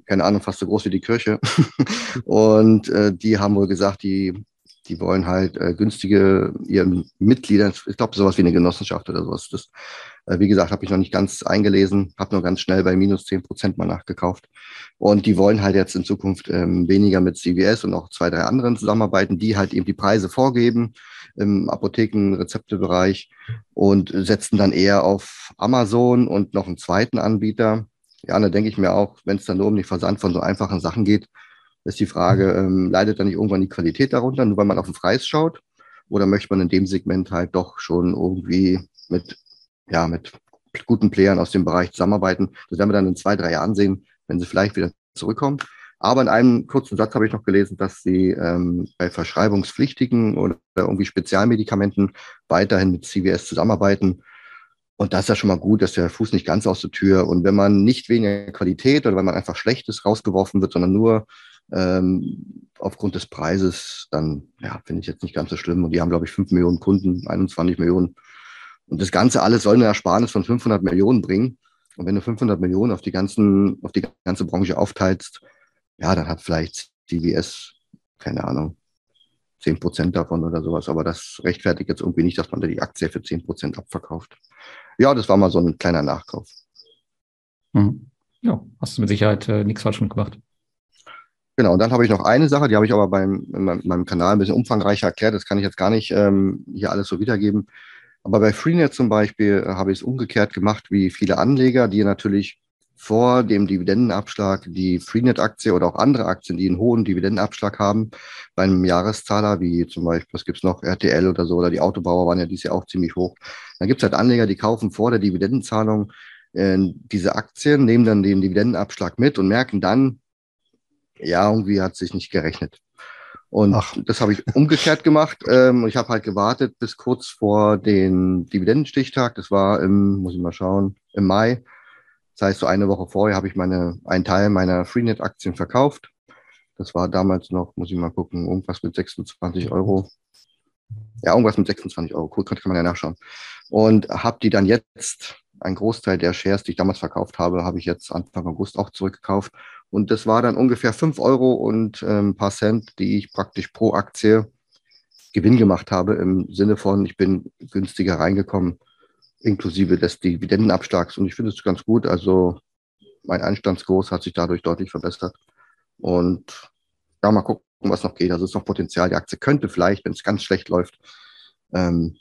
keine Ahnung, fast so groß wie die Kirche. und äh, die haben wohl gesagt, die die wollen halt äh, günstige ihren Mitgliedern, ich glaube sowas wie eine Genossenschaft oder sowas. Das, wie gesagt, habe ich noch nicht ganz eingelesen, habe nur ganz schnell bei minus zehn Prozent mal nachgekauft. Und die wollen halt jetzt in Zukunft ähm, weniger mit CVS und auch zwei, drei anderen zusammenarbeiten, die halt eben die Preise vorgeben im Apotheken-Rezeptebereich und setzen dann eher auf Amazon und noch einen zweiten Anbieter. Ja, da denke ich mir auch, wenn es dann nur um den Versand von so einfachen Sachen geht, ist die Frage, ähm, leidet dann nicht irgendwann die Qualität darunter, nur weil man auf den Preis schaut? Oder möchte man in dem Segment halt doch schon irgendwie mit, ja, mit guten Playern aus dem Bereich zusammenarbeiten? Das werden wir dann in zwei, drei Jahren sehen, wenn sie vielleicht wieder zurückkommen. Aber in einem kurzen Satz habe ich noch gelesen, dass sie ähm, bei verschreibungspflichtigen oder irgendwie Spezialmedikamenten weiterhin mit CVS zusammenarbeiten. Und das ist ja schon mal gut, dass der Fuß nicht ganz aus der Tür. Und wenn man nicht weniger Qualität oder wenn man einfach Schlechtes rausgeworfen wird, sondern nur ähm, aufgrund des Preises, dann ja, finde ich jetzt nicht ganz so schlimm. Und die haben, glaube ich, 5 Millionen Kunden, 21 Millionen. Und das Ganze alles soll eine Ersparnis von 500 Millionen bringen. Und wenn du 500 Millionen auf die, ganzen, auf die ganze Branche aufteilst, ja, dann hat vielleicht CVS, keine Ahnung, 10 Prozent davon oder sowas. Aber das rechtfertigt jetzt irgendwie nicht, dass man da die Aktie für 10 Prozent abverkauft. Ja, das war mal so ein kleiner Nachkauf. Mhm. Ja, hast du mit Sicherheit äh, nichts falsch mitgemacht. Genau, und dann habe ich noch eine Sache, die habe ich aber beim, in meinem Kanal ein bisschen umfangreicher erklärt. Das kann ich jetzt gar nicht ähm, hier alles so wiedergeben. Aber bei Freenet zum Beispiel äh, habe ich es umgekehrt gemacht wie viele Anleger, die natürlich vor dem Dividendenabschlag die Freenet-Aktie oder auch andere Aktien, die einen hohen Dividendenabschlag haben, bei einem Jahreszahler, wie zum Beispiel, was gibt's noch, RTL oder so, oder die Autobauer waren ja dieses Jahr auch ziemlich hoch. Dann gibt es halt Anleger, die kaufen vor der Dividendenzahlung äh, diese Aktien, nehmen dann den Dividendenabschlag mit und merken dann, ja, irgendwie hat sich nicht gerechnet. Und Ach. das habe ich umgekehrt gemacht. Ähm, ich habe halt gewartet bis kurz vor den Dividendenstichtag. Das war im, muss ich mal schauen, im Mai. Das heißt, so eine Woche vorher habe ich meine, einen Teil meiner Freenet-Aktien verkauft. Das war damals noch, muss ich mal gucken, irgendwas mit 26 Euro. Ja, irgendwas mit 26 Euro. Cool, kann, kann man ja nachschauen. Und habe die dann jetzt, ein Großteil der Shares, die ich damals verkauft habe, habe ich jetzt Anfang August auch zurückgekauft und das war dann ungefähr 5 Euro und äh, ein paar Cent, die ich praktisch pro Aktie Gewinn gemacht habe, im Sinne von, ich bin günstiger reingekommen, inklusive des Dividendenabschlags. Und ich finde es ganz gut. Also mein Einstandskurs hat sich dadurch deutlich verbessert. Und ja, mal gucken, was noch geht. Also es ist noch Potenzial. Die Aktie könnte vielleicht, wenn es ganz schlecht läuft, ähm,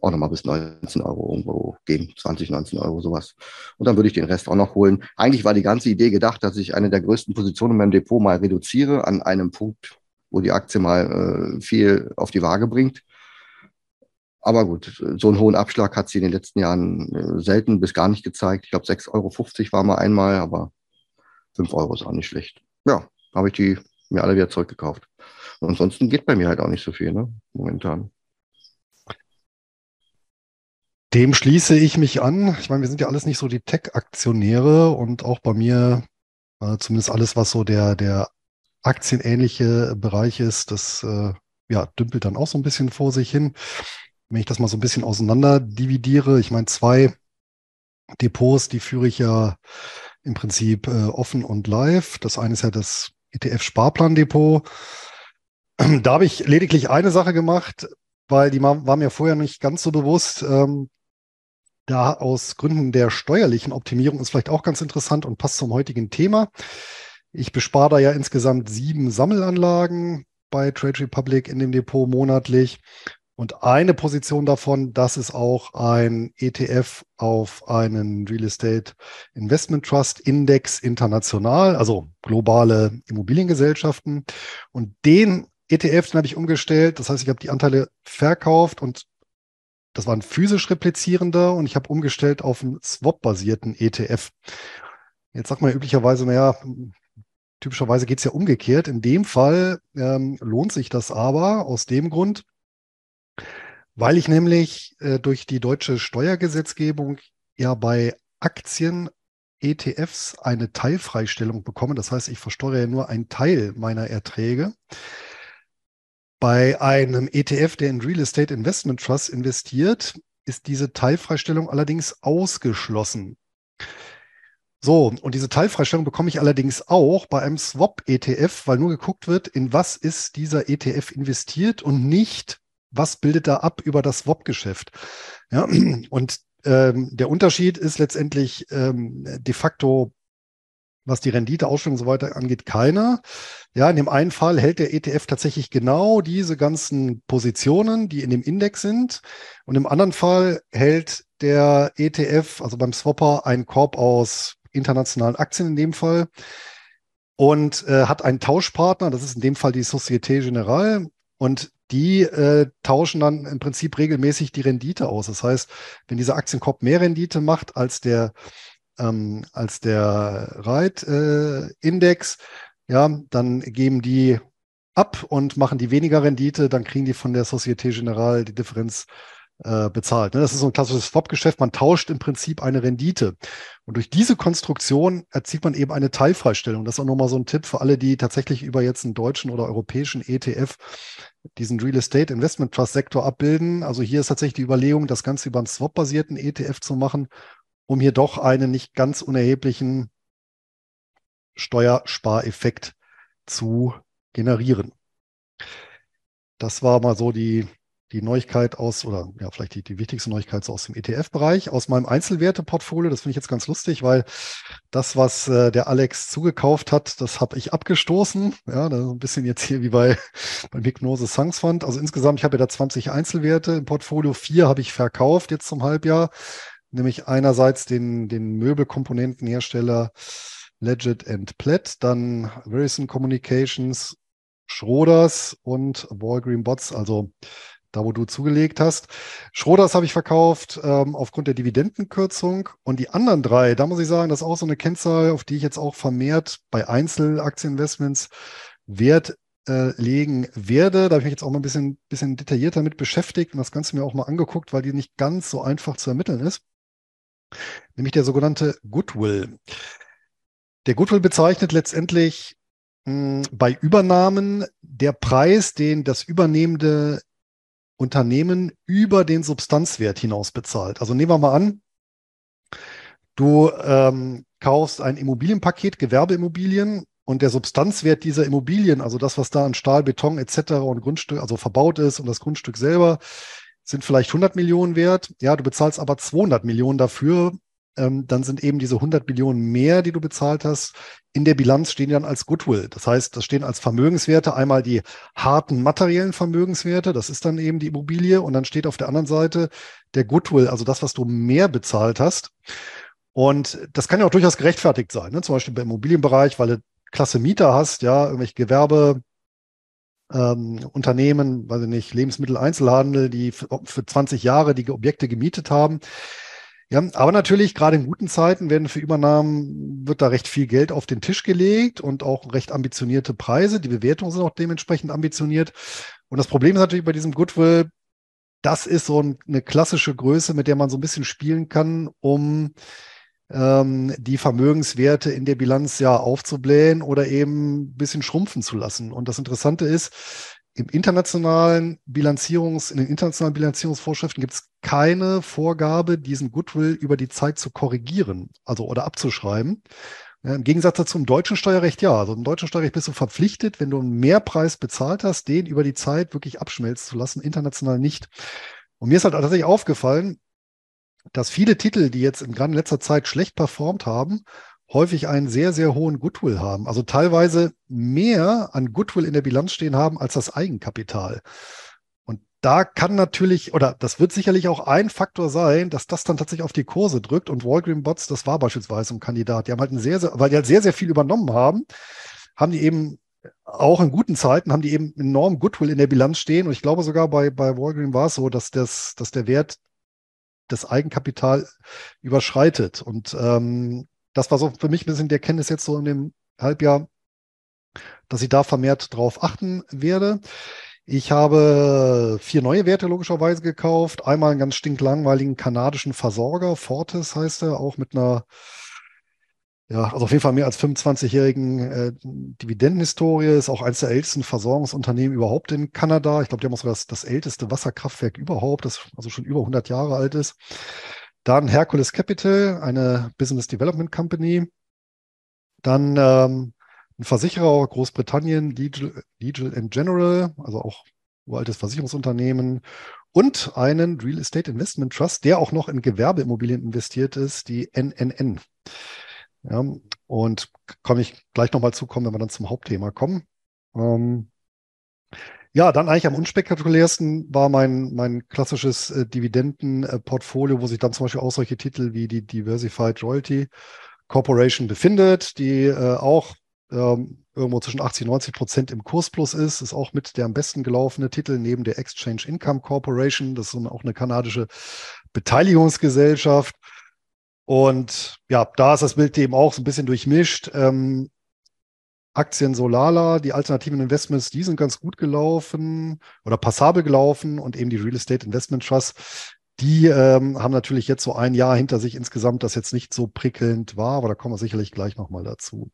auch nochmal bis 19 Euro irgendwo gehen, 20, 19 Euro sowas. Und dann würde ich den Rest auch noch holen. Eigentlich war die ganze Idee gedacht, dass ich eine der größten Positionen in meinem Depot mal reduziere an einem Punkt, wo die Aktie mal äh, viel auf die Waage bringt. Aber gut, so einen hohen Abschlag hat sie in den letzten Jahren äh, selten bis gar nicht gezeigt. Ich glaube, 6,50 Euro war mal einmal, aber 5 Euro ist auch nicht schlecht. Ja, habe ich die mir alle wieder zurückgekauft. Und ansonsten geht bei mir halt auch nicht so viel, ne, momentan. Dem schließe ich mich an. Ich meine, wir sind ja alles nicht so die Tech-Aktionäre und auch bei mir, äh, zumindest alles, was so der, der aktienähnliche Bereich ist, das äh, ja, dümpelt dann auch so ein bisschen vor sich hin. Wenn ich das mal so ein bisschen auseinander dividiere, ich meine, zwei Depots, die führe ich ja im Prinzip äh, offen und live. Das eine ist ja das ETF-Sparplan-Depot. Da habe ich lediglich eine Sache gemacht, weil die war mir vorher nicht ganz so bewusst. Ähm, da aus Gründen der steuerlichen Optimierung ist vielleicht auch ganz interessant und passt zum heutigen Thema. Ich bespare da ja insgesamt sieben Sammelanlagen bei Trade Republic in dem Depot monatlich. Und eine Position davon, das ist auch ein ETF auf einen Real Estate Investment Trust Index international, also globale Immobiliengesellschaften. Und den ETF, den habe ich umgestellt. Das heißt, ich habe die Anteile verkauft und das war ein physisch replizierender und ich habe umgestellt auf einen Swap-basierten ETF. Jetzt sagt man üblicherweise, naja, typischerweise geht es ja umgekehrt. In dem Fall ähm, lohnt sich das aber aus dem Grund, Weil ich nämlich äh, durch die deutsche Steuergesetzgebung ja bei Aktien ETFs eine Teilfreistellung bekomme. Das heißt, ich versteuere ja nur einen Teil meiner Erträge. Bei einem ETF, der in Real Estate Investment Trust investiert, ist diese Teilfreistellung allerdings ausgeschlossen. So, und diese Teilfreistellung bekomme ich allerdings auch bei einem Swap-ETF, weil nur geguckt wird, in was ist dieser ETF investiert und nicht, was bildet da ab über das Swap-Geschäft. Ja, und ähm, der Unterschied ist letztendlich ähm, de facto, was die Renditeausstellung und so weiter angeht, keiner. Ja, in dem einen Fall hält der ETF tatsächlich genau diese ganzen Positionen, die in dem Index sind. Und im anderen Fall hält der ETF, also beim Swapper, einen Korb aus internationalen Aktien in dem Fall und äh, hat einen Tauschpartner, das ist in dem Fall die Societe Generale. Und die äh, tauschen dann im Prinzip regelmäßig die Rendite aus. Das heißt, wenn dieser Aktienkorb mehr Rendite macht als der, ähm, als der Reit-Index, äh, ja, dann geben die ab und machen die weniger Rendite, dann kriegen die von der Societe Generale die Differenz äh, bezahlt. Ne? Das ist so ein klassisches Swap-Geschäft. Man tauscht im Prinzip eine Rendite. Und durch diese Konstruktion erzielt man eben eine Teilfreistellung. Das ist auch nochmal so ein Tipp für alle, die tatsächlich über jetzt einen deutschen oder europäischen ETF diesen Real Estate Investment Trust Sektor abbilden. Also hier ist tatsächlich die Überlegung, das Ganze über einen Swap-basierten ETF zu machen, um hier doch einen nicht ganz unerheblichen Steuerspareffekt zu generieren. Das war mal so die die Neuigkeit aus, oder ja, vielleicht die, die wichtigste Neuigkeit so aus dem ETF-Bereich, aus meinem Einzelwerte-Portfolio. Das finde ich jetzt ganz lustig, weil das, was äh, der Alex zugekauft hat, das habe ich abgestoßen. Ja, das ist ein bisschen jetzt hier wie bei beim Hypnose Sunks Fund. Also insgesamt, ich habe ja da 20 Einzelwerte im Portfolio. Vier habe ich verkauft jetzt zum Halbjahr. Nämlich einerseits den, den Möbelkomponentenhersteller Legit and Plaid, dann Verizon Communications, Schroders und Walgreen Bots, also da wo du zugelegt hast. Schroders habe ich verkauft ähm, aufgrund der Dividendenkürzung. Und die anderen drei, da muss ich sagen, das ist auch so eine Kennzahl, auf die ich jetzt auch vermehrt bei Einzelaktieninvestments Wert äh, legen werde. Da habe ich mich jetzt auch mal ein bisschen, bisschen detaillierter mit beschäftigt und das Ganze mir auch mal angeguckt, weil die nicht ganz so einfach zu ermitteln ist. Nämlich der sogenannte Goodwill. Der Goodwill bezeichnet letztendlich mh, hm, bei Übernahmen der Preis, den das übernehmende Unternehmen über den Substanzwert hinaus bezahlt. Also nehmen wir mal an, du ähm, kaufst ein Immobilienpaket, Gewerbeimmobilien und der Substanzwert dieser Immobilien, also das, was da an Stahl, Beton etc. und Grundstück, also verbaut ist und das Grundstück selber, sind vielleicht 100 Millionen wert. Ja, du bezahlst aber 200 Millionen dafür ähm, dann sind eben diese 100 Millionen mehr, die du bezahlt hast, in der Bilanz stehen dann als Goodwill. Das heißt, das stehen als Vermögenswerte einmal die harten materiellen Vermögenswerte, das ist dann eben die Immobilie, und dann steht auf der anderen Seite der Goodwill, also das, was du mehr bezahlt hast. Und das kann ja auch durchaus gerechtfertigt sein, ne? zum Beispiel im Immobilienbereich, weil du klasse Mieter hast, ja, irgendwelche Gewerbe, ähm, Unternehmen, weiß ich nicht, Lebensmitteleinzelhandel, die für 20 Jahre die Objekte gemietet haben. Ja, aber natürlich, gerade in guten Zeiten werden für Übernahmen, wird da recht viel Geld auf den Tisch gelegt und auch recht ambitionierte Preise. Die Bewertungen sind auch dementsprechend ambitioniert. Und das Problem ist natürlich bei diesem Goodwill, das ist so eine klassische Größe, mit der man so ein bisschen spielen kann, um ähm, die Vermögenswerte in der Bilanz ja aufzublähen oder eben ein bisschen schrumpfen zu lassen. Und das Interessante ist, im internationalen Bilanzierungs, in den internationalen Bilanzierungsvorschriften gibt es keine Vorgabe, diesen Goodwill über die Zeit zu korrigieren, also oder abzuschreiben. Ja, Im Gegensatz dazu im deutschen Steuerrecht ja. Also im deutschen Steuerrecht bist du verpflichtet, wenn du einen Mehrpreis bezahlt hast, den über die Zeit wirklich abschmelzen zu lassen, international nicht. Und mir ist halt tatsächlich aufgefallen, dass viele Titel, die jetzt in gerade letzter Zeit schlecht performt haben, häufig einen sehr, sehr hohen Goodwill haben. Also teilweise mehr an Goodwill in der Bilanz stehen haben als das Eigenkapital. Und da kann natürlich, oder das wird sicherlich auch ein Faktor sein, dass das dann tatsächlich auf die Kurse drückt. Und Walgreen Bots, das war beispielsweise ein Kandidat. Die haben halt ein sehr, sehr, weil die halt sehr, sehr viel übernommen haben, haben die eben auch in guten Zeiten haben die eben enorm Goodwill in der Bilanz stehen. Und ich glaube sogar bei, bei Walgreen war es so, dass, das, dass der Wert das Eigenkapital überschreitet. Und ähm, das war so für mich ein bisschen der Kenntnis jetzt so in dem Halbjahr, dass ich da vermehrt drauf achten werde. Ich habe vier neue Werte logischerweise gekauft. Einmal einen ganz stinklangweiligen kanadischen Versorger, Fortis heißt er, auch mit einer, ja, also auf jeden Fall mehr als 25-jährigen äh, Dividendenhistorie. Ist auch eines der ältesten Versorgungsunternehmen überhaupt in Kanada. Ich glaube, die haben auch so das, das älteste Wasserkraftwerk überhaupt, das also schon über 100 Jahre alt ist. Dann Hercules Capital, eine Business Development Company. Dann ähm, ein Versicherer Großbritannien, Legal, Legal General, also auch uraltes Versicherungsunternehmen und einen Real Estate Investment Trust, der auch noch in Gewerbeimmobilien investiert ist, die NNN. Ja, und komme ich gleich nochmal zukommen, wenn wir dann zum Hauptthema kommen. Ähm, ja, dann eigentlich am unspektakulärsten war mein, mein klassisches äh, Dividendenportfolio, wo sich dann zum Beispiel auch solche Titel wie die Diversified Royalty Corporation befindet, die äh, auch ähm, irgendwo zwischen 80 und 90 Prozent im Kursplus ist. Ist auch mit der am besten gelaufene Titel neben der Exchange Income Corporation. Das ist auch eine kanadische Beteiligungsgesellschaft. Und ja, da ist das Bild eben auch so ein bisschen durchmischt. Ähm, Aktien Solala, die alternativen Investments, die sind ganz gut gelaufen oder passabel gelaufen und eben die Real Estate Investment Trust, die ähm, haben natürlich jetzt so ein Jahr hinter sich insgesamt, das jetzt nicht so prickelnd war, aber da kommen wir sicherlich gleich nochmal dazu.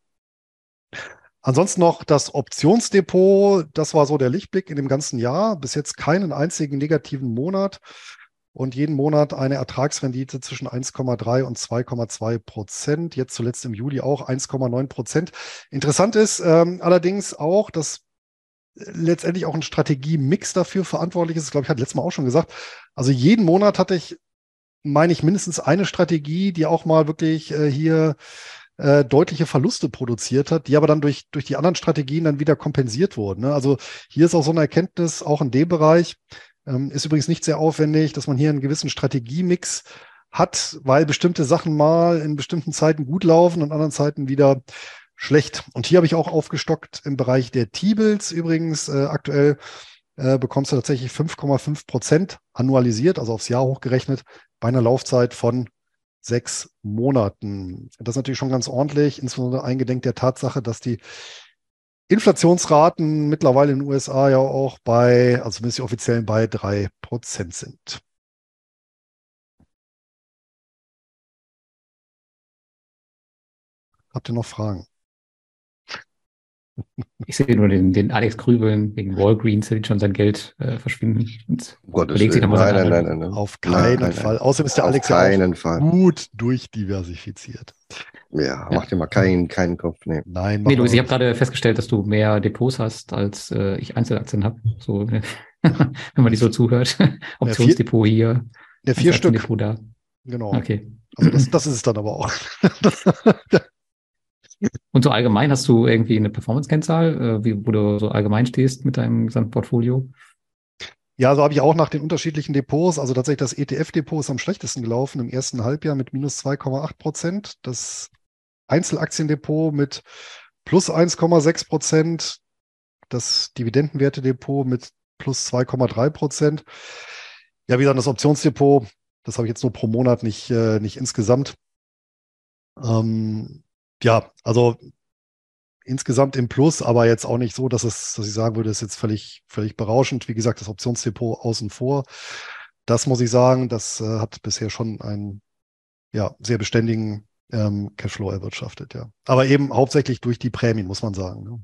Ansonsten noch das Optionsdepot, das war so der Lichtblick in dem ganzen Jahr. Bis jetzt keinen einzigen negativen Monat und jeden Monat eine Ertragsrendite zwischen 1,3 und 2,2 Prozent. Jetzt zuletzt im Juli auch 1,9 Prozent. Interessant ist ähm, allerdings auch, dass letztendlich auch ein Strategie-Mix dafür verantwortlich ist. Ich glaube, ich hatte letztes Mal auch schon gesagt. Also jeden Monat hatte ich, meine ich, mindestens eine Strategie, die auch mal wirklich äh, hier äh, deutliche Verluste produziert hat, die aber dann durch, durch die anderen Strategien dann wieder kompensiert wurden. Ne? Also hier ist auch so eine Erkenntnis, auch in dem Bereich, ist übrigens nicht sehr aufwendig, dass man hier einen gewissen Strategiemix hat, weil bestimmte Sachen mal in bestimmten Zeiten gut laufen und anderen Zeiten wieder schlecht. Und hier habe ich auch aufgestockt im Bereich der T-Bills übrigens. Äh, aktuell äh, bekommst du tatsächlich 5,5 Prozent annualisiert, also aufs Jahr hochgerechnet, bei einer Laufzeit von sechs Monaten. Das ist natürlich schon ganz ordentlich, insbesondere eingedenk der Tatsache, dass die Inflationsraten mittlerweile in den USA ja auch bei, also zumindest die offiziellen, bei drei Prozent sind. Habt ihr noch Fragen? Ich sehe nur den, den Alex Grübeln wegen Walgreens, der schon sein Geld äh, verschwinden. Und Gottes Willen. Sich nein, nein, nein, nein, Auf keinen nein, Fall. Außerdem ist der Alex ja gut durchdiversifiziert. Ja, ja, mach dir mal keinen, keinen Kopf. Nee, nein, nee Luis, ich habe gerade festgestellt, dass du mehr Depots hast, als äh, ich Einzelaktien habe. So, wenn man die so zuhört. Optionsdepot hier. Der vier Stück. Depot da. Genau. Okay. Also das, das ist es dann aber auch. Und so allgemein hast du irgendwie eine Performance-Kennzahl, äh, wo du so allgemein stehst mit deinem gesamten Portfolio? Ja, so habe ich auch nach den unterschiedlichen Depots. Also tatsächlich das ETF-Depot ist am schlechtesten gelaufen im ersten Halbjahr mit minus 2,8 Prozent. Das Einzelaktiendepot mit plus 1,6 Prozent. Das Dividendenwerte-Depot mit plus 2,3 Prozent. Ja, wie gesagt, das Optionsdepot, das habe ich jetzt nur pro Monat, nicht, äh, nicht insgesamt. Ähm, ja, also insgesamt im Plus, aber jetzt auch nicht so, dass es, dass ich sagen würde, ist jetzt völlig, völlig berauschend. Wie gesagt, das Optionsdepot außen vor. Das muss ich sagen, das äh, hat bisher schon einen ja, sehr beständigen ähm, Cashflow erwirtschaftet, ja. Aber eben hauptsächlich durch die Prämien, muss man sagen. Ne?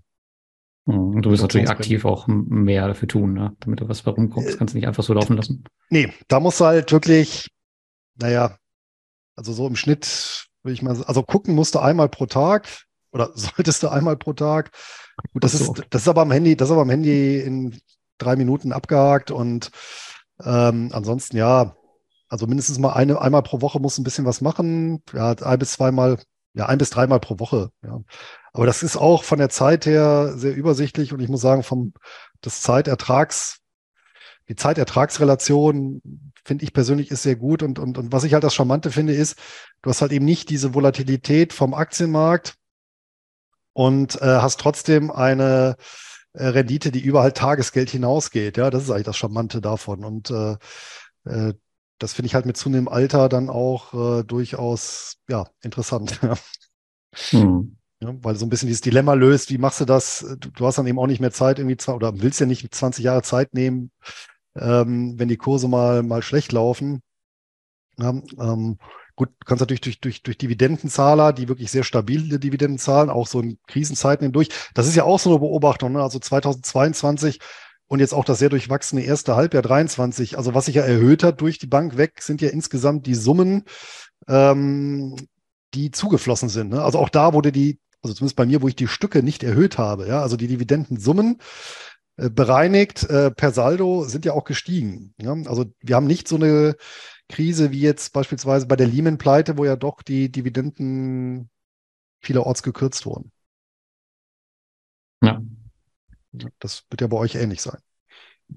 Hm, und du wirst natürlich aktiv auch mehr dafür tun, ne? damit du was herumkommst. Äh, kannst du nicht einfach so laufen lassen. Nee, da musst du halt wirklich, naja, also so im Schnitt will ich mal, also gucken musst du einmal pro Tag oder solltest du einmal pro Tag. Gut, das ist, das ist aber am Handy, das ist aber am Handy in drei Minuten abgehakt und ähm, ansonsten ja, also mindestens mal eine, einmal pro Woche muss ein bisschen was machen. Ja, ein bis zweimal, ja, ein bis dreimal pro Woche. Ja. Aber das ist auch von der Zeit her sehr übersichtlich und ich muss sagen, vom des Zeitertrags, die Zeitertragsrelation finde ich persönlich ist sehr gut und, und, und was ich halt das Charmante finde ist, du hast halt eben nicht diese Volatilität vom Aktienmarkt und äh, hast trotzdem eine äh, Rendite, die über halt Tagesgeld hinausgeht. Ja, das ist eigentlich das Charmante davon und äh, äh, das finde ich halt mit zunehmendem Alter dann auch äh, durchaus ja interessant. hm. Ja, weil so ein bisschen dieses Dilemma löst, wie machst du das? Du, du hast dann eben auch nicht mehr Zeit, irgendwie zwei, oder willst ja nicht 20 Jahre Zeit nehmen, ähm, wenn die Kurse mal, mal schlecht laufen. Ja, ähm, gut, du kannst natürlich durch, durch, durch Dividendenzahler, die wirklich sehr stabile Dividenden zahlen, auch so in Krisenzeiten hindurch. Das ist ja auch so eine Beobachtung. Ne? Also 2022 und jetzt auch das sehr durchwachsene erste Halbjahr 23. Also was sich ja erhöht hat durch die Bank weg, sind ja insgesamt die Summen, ähm, die zugeflossen sind. Ne? Also auch da wurde die, also zumindest bei mir, wo ich die Stücke nicht erhöht habe, ja, also die Dividendensummen äh, bereinigt äh, per Saldo sind ja auch gestiegen. Ja? Also wir haben nicht so eine Krise wie jetzt beispielsweise bei der Lehman-Pleite, wo ja doch die Dividenden vielerorts gekürzt wurden. Ja. Das wird ja bei euch ähnlich sein.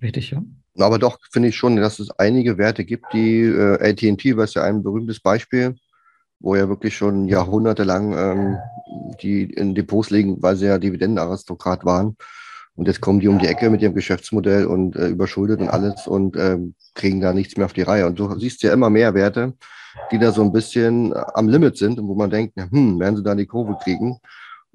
Richtig, ja. Aber doch finde ich schon, dass es einige Werte gibt, die äh, ATT, was ja ein berühmtes Beispiel, wo ja wirklich schon jahrhundertelang ähm, die in Depots liegen, weil sie ja Dividendenaristokrat waren. Und jetzt kommen die um die Ecke mit ihrem Geschäftsmodell und äh, überschuldet und alles und äh, kriegen da nichts mehr auf die Reihe. Und du siehst ja immer mehr Werte, die da so ein bisschen am Limit sind und wo man denkt, hm, werden sie da die Kurve kriegen?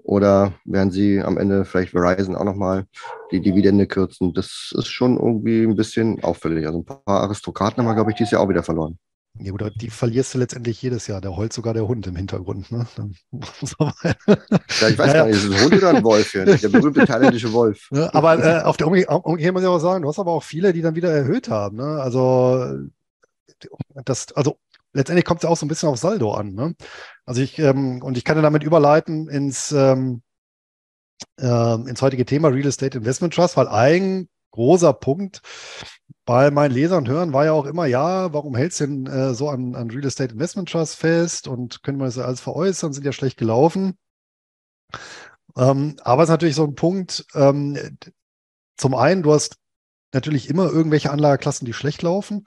Oder werden sie am Ende vielleicht Verizon auch nochmal die Dividende kürzen? Das ist schon irgendwie ein bisschen auffällig. Also ein paar Aristokraten haben wir, glaube ich, dieses Jahr auch wieder verloren. Ja, oder die verlierst du letztendlich jedes Jahr. Der heult sogar der Hund im Hintergrund. Ne? ja, ich weiß ja, gar nicht, ist es ein Hund oder ein Wolf hier? Der berühmte thailändische Wolf. Ja, aber äh, auf der Umkehr muss ich auch sagen, du hast aber auch viele, die dann wieder erhöht haben. Ne? Also, das, also letztendlich kommt es ja auch so ein bisschen auf Saldo an. Ne? Also ich, ähm, und ich kann damit überleiten ins, ähm, äh, ins heutige Thema Real Estate Investment Trust, weil ein großer Punkt bei meinen Lesern und Hörern war ja auch immer, ja, warum hältst du denn äh, so an, an Real Estate Investment Trust fest und können wir das alles veräußern, sind ja schlecht gelaufen. Ähm, aber es ist natürlich so ein Punkt, ähm, zum einen, du hast natürlich immer irgendwelche Anlageklassen, die schlecht laufen.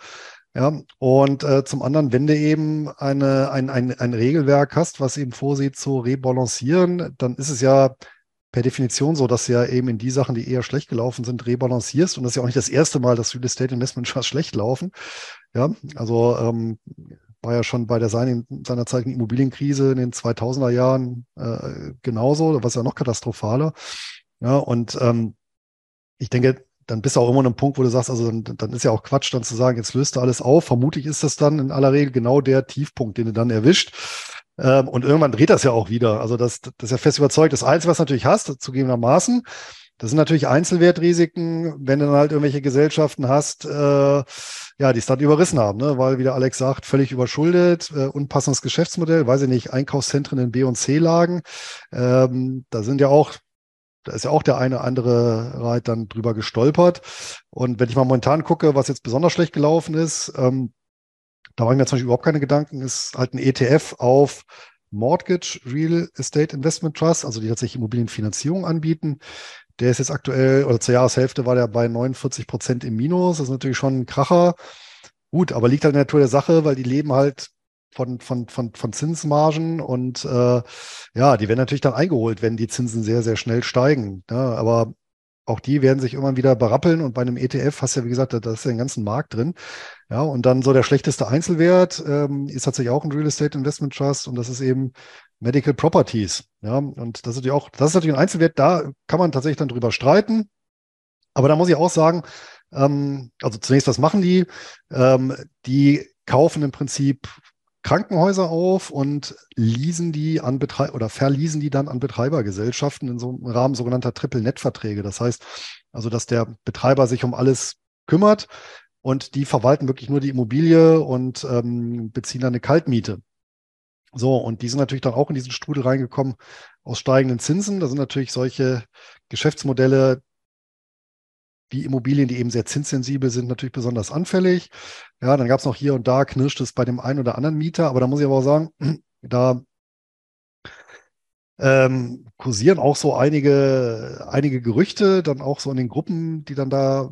Ja, und äh, zum anderen, wenn du eben eine, ein, ein, ein Regelwerk hast, was eben vorsieht zu rebalancieren, dann ist es ja per Definition so, dass du ja eben in die Sachen, die eher schlecht gelaufen sind, rebalancierst. Und das ist ja auch nicht das erste Mal, dass Real Estate Investment Trusts schlecht laufen. Ja, also ähm, war ja schon bei der seiner, seinerzeitigen Immobilienkrise in den 2000er Jahren äh, genauso, es ja noch katastrophaler. Ja, und ähm, ich denke, dann bist du auch immer an einem Punkt, wo du sagst, also dann, dann, ist ja auch Quatsch, dann zu sagen, jetzt löst du alles auf. Vermutlich ist das dann in aller Regel genau der Tiefpunkt, den du dann erwischt. Ähm, und irgendwann dreht das ja auch wieder. Also das, das ist ja fest überzeugt. Das Einzige, was du natürlich hast, zugegebenermaßen, das sind natürlich Einzelwertrisiken, wenn du dann halt irgendwelche Gesellschaften hast, äh, ja, die es dann überrissen haben, ne? weil, wie der Alex sagt, völlig überschuldet, äh, unpassendes Geschäftsmodell, weiß ich nicht, Einkaufszentren in B- und C-Lagen. Ähm, da sind ja auch, da ist ja auch der eine andere Reit dann drüber gestolpert. Und wenn ich mal momentan gucke, was jetzt besonders schlecht gelaufen ist, ähm, da mache ich mir zum Beispiel überhaupt keine Gedanken, ist halt ein ETF auf Mortgage Real Estate Investment Trust, also die tatsächlich Immobilienfinanzierung anbieten. Der ist jetzt aktuell, oder zur Jahreshälfte war der bei 49 Prozent im Minus. Das ist natürlich schon ein Kracher. Gut, aber liegt halt in der Natur der Sache, weil die leben halt von, von, von, von Zinsmargen und äh, ja, die werden natürlich dann eingeholt, wenn die Zinsen sehr, sehr schnell steigen. Ja, aber auch die werden sich irgendwann wieder berappeln und bei einem ETF hast du ja, wie gesagt, da, da ist ja den ganzen Markt drin. Ja, und dann so der schlechteste Einzelwert ähm, ist tatsächlich auch ein Real Estate Investment Trust und das ist eben Medical Properties. Ja, und das ist natürlich auch, das ist natürlich ein Einzelwert, da kann man tatsächlich dann drüber streiten. Aber da muss ich auch sagen, ähm, also zunächst, was machen die? Ähm, die kaufen im Prinzip Krankenhäuser auf und leasen die an Betreiber oder verließen die dann an Betreibergesellschaften in so einem Rahmen sogenannter Triple-Net-Verträge. Das heißt also, dass der Betreiber sich um alles kümmert, und die verwalten wirklich nur die Immobilie und ähm, beziehen dann eine Kaltmiete. So, und die sind natürlich dann auch in diesen Strudel reingekommen aus steigenden Zinsen. Da sind natürlich solche Geschäftsmodelle, wie Immobilien, die eben sehr zinssensibel sind, natürlich besonders anfällig. Ja, dann gab es noch hier und da knirscht es bei dem einen oder anderen Mieter, aber da muss ich aber auch sagen, da ähm, kursieren auch so einige, einige Gerüchte, dann auch so in den Gruppen, die dann da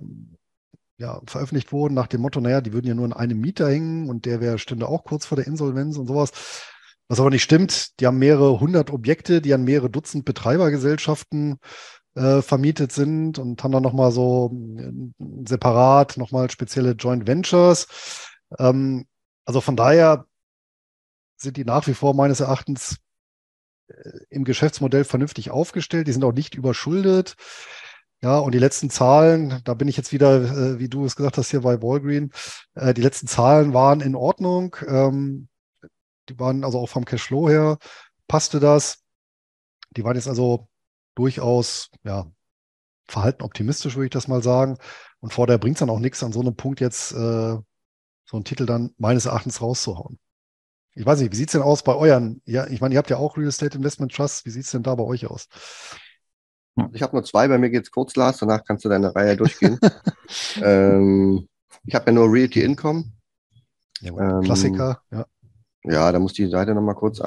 ja, veröffentlicht wurden nach dem Motto, naja, die würden ja nur in einem Mieter hängen und der wäre, stünde auch kurz vor der Insolvenz und sowas. Was aber nicht stimmt, die haben mehrere hundert Objekte, die an mehrere Dutzend Betreibergesellschaften äh, vermietet sind und haben dann nochmal so äh, separat nochmal spezielle Joint Ventures. Ähm, also von daher sind die nach wie vor meines Erachtens im Geschäftsmodell vernünftig aufgestellt, die sind auch nicht überschuldet. Ja, und die letzten Zahlen, da bin ich jetzt wieder, äh, wie du es gesagt hast, hier bei Walgreen, äh, die letzten Zahlen waren in Ordnung. Ähm, die waren also auch vom Cashflow her, passte das. Die waren jetzt also durchaus, ja, verhalten optimistisch, würde ich das mal sagen. Und vor der bringt es dann auch nichts, an so einem Punkt jetzt äh, so einen Titel dann meines Erachtens rauszuhauen. Ich weiß nicht, wie sieht es denn aus bei euren? Ja, ich meine, ihr habt ja auch Real Estate Investment Trust. Wie sieht es denn da bei euch aus? Ich habe nur zwei, bei mir geht es kurz, Lars, danach kannst du deine Reihe durchgehen. ähm, ich habe ja nur Realty Income. Ja, ähm, Klassiker, ja. Ja, da muss die Seite nochmal kurz äh,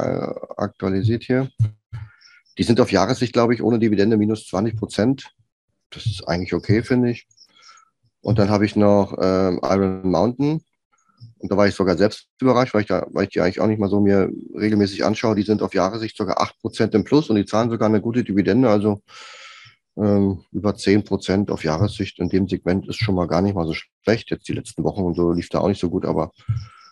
aktualisiert hier. Die sind auf Jahressicht, glaube ich, ohne Dividende minus 20 Prozent. Das ist eigentlich okay, finde ich. Und dann habe ich noch ähm, Iron Mountain. Und da war ich sogar selbst überrascht, weil ich, da, weil ich die eigentlich auch nicht mal so mir regelmäßig anschaue. Die sind auf Jahressicht sogar 8% im Plus und die zahlen sogar eine gute Dividende. Also ähm, über 10% auf Jahressicht in dem Segment ist schon mal gar nicht mal so schlecht. Jetzt die letzten Wochen und so lief da auch nicht so gut, aber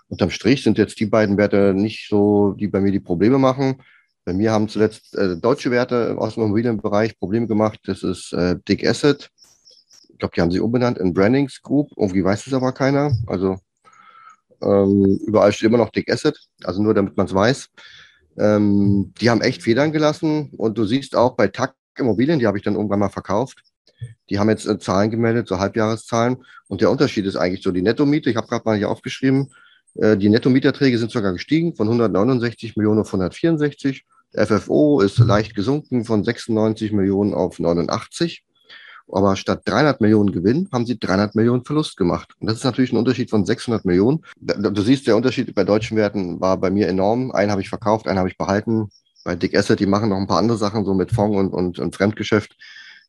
unterm Strich sind jetzt die beiden Werte nicht so, die bei mir die Probleme machen. Bei mir haben zuletzt äh, deutsche Werte aus dem Immobilienbereich Probleme gemacht. Das ist äh, Dick Asset. Ich glaube, die haben sie umbenannt in Brandings Group. Irgendwie weiß es aber keiner. Also ähm, überall steht immer noch Dick Asset, also nur damit man es weiß. Ähm, die haben echt Federn gelassen und du siehst auch bei TAC Immobilien, die habe ich dann irgendwann mal verkauft. Die haben jetzt äh, Zahlen gemeldet, so Halbjahreszahlen. Und der Unterschied ist eigentlich so die Nettomiete. Ich habe gerade mal hier aufgeschrieben. Äh, die Nettomieterträge sind sogar gestiegen von 169 Millionen auf 164. FFO ist leicht gesunken von 96 Millionen auf 89. Aber statt 300 Millionen Gewinn haben sie 300 Millionen Verlust gemacht. Und das ist natürlich ein Unterschied von 600 Millionen. Du siehst, der Unterschied bei deutschen Werten war bei mir enorm. Einen habe ich verkauft, einen habe ich behalten. Bei Dick Asset, die machen noch ein paar andere Sachen, so mit Fonds und, und, und Fremdgeschäft.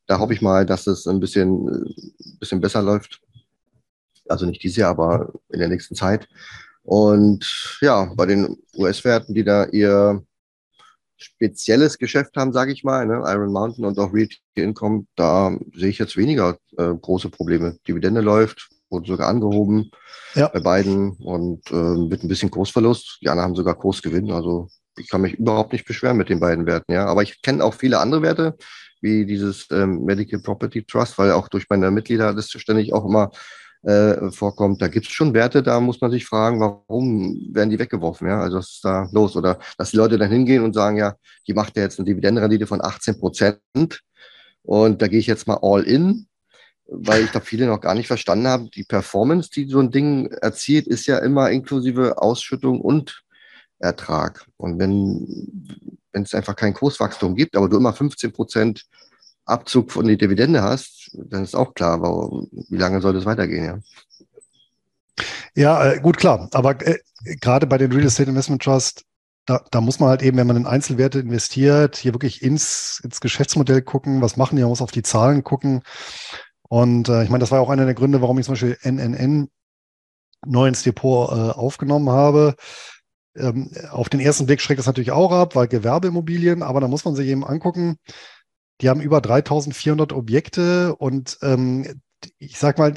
Da hoffe ich mal, dass es ein bisschen, ein bisschen besser läuft. Also nicht dieses Jahr, aber in der nächsten Zeit. Und ja, bei den US-Werten, die da ihr spezielles Geschäft haben, sage ich mal, ne? Iron Mountain und auch Realty Income, da sehe ich jetzt weniger äh, große Probleme. Dividende läuft, wurde sogar angehoben ja. bei beiden und äh, mit ein bisschen Kursverlust. Die anderen haben sogar Kursgewinn. Also ich kann mich überhaupt nicht beschweren mit den beiden Werten. Ja, aber ich kenne auch viele andere Werte, wie dieses ähm, Medical Property Trust, weil auch durch meine Mitglieder das ständig auch immer äh, vorkommt. Da gibt es schon Werte, da muss man sich fragen, warum werden die weggeworfen? Ja? Also was ist da los? Oder dass die Leute dann hingehen und sagen, ja, die macht ja jetzt eine Dividendenrendite von 18 Prozent und da gehe ich jetzt mal all in, weil ich glaube, viele noch gar nicht verstanden haben, die Performance, die so ein Ding erzielt, ist ja immer inklusive Ausschüttung und Ertrag. Und wenn wenn es einfach kein Kurswachstum gibt, aber du immer 15 Prozent Abzug von der Dividende hast, dann ist auch klar, warum, wie lange soll das weitergehen, ja. Ja, äh, gut, klar. Aber äh, gerade bei den Real Estate Investment Trust, da, da, muss man halt eben, wenn man in Einzelwerte investiert, hier wirklich ins, ins Geschäftsmodell gucken, was machen die, man muss auf die Zahlen gucken. Und äh, ich meine, das war auch einer der Gründe, warum ich zum Beispiel NNN neu ins Depot äh, aufgenommen habe. Ähm, auf den ersten Blick schreckt das natürlich auch ab, weil Gewerbeimmobilien, aber da muss man sich eben angucken, die haben über 3400 Objekte und ähm, ich sag mal,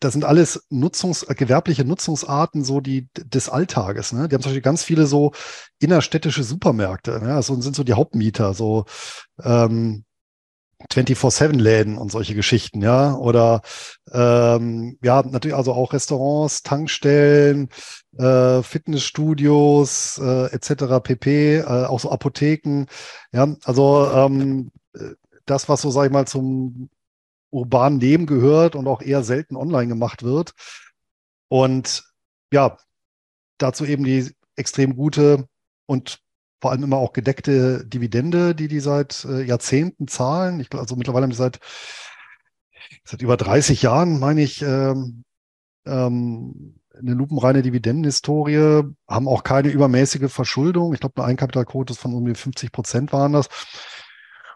das sind alles Nutzungs, gewerbliche Nutzungsarten so die des Alltages. Ne? Die haben zum Beispiel ganz viele so innerstädtische Supermärkte. Ne? Also sind so die Hauptmieter, so ähm, 24-7-Läden und solche Geschichten, ja. Oder ähm, ja, natürlich also auch Restaurants, Tankstellen, äh, Fitnessstudios äh, etc. pp, äh, auch so Apotheken. Ja, also ähm, das, was so, sag ich mal, zum urbanen Leben gehört und auch eher selten online gemacht wird. Und ja, dazu eben die extrem gute und vor allem immer auch gedeckte Dividende, die die seit äh, Jahrzehnten zahlen. Ich, also mittlerweile haben die seit, seit über 30 Jahren, meine ich, ähm, ähm, eine lupenreine Dividendenhistorie, haben auch keine übermäßige Verschuldung. Ich glaube, eine Eigenkapitalquote von um die 50 Prozent waren das.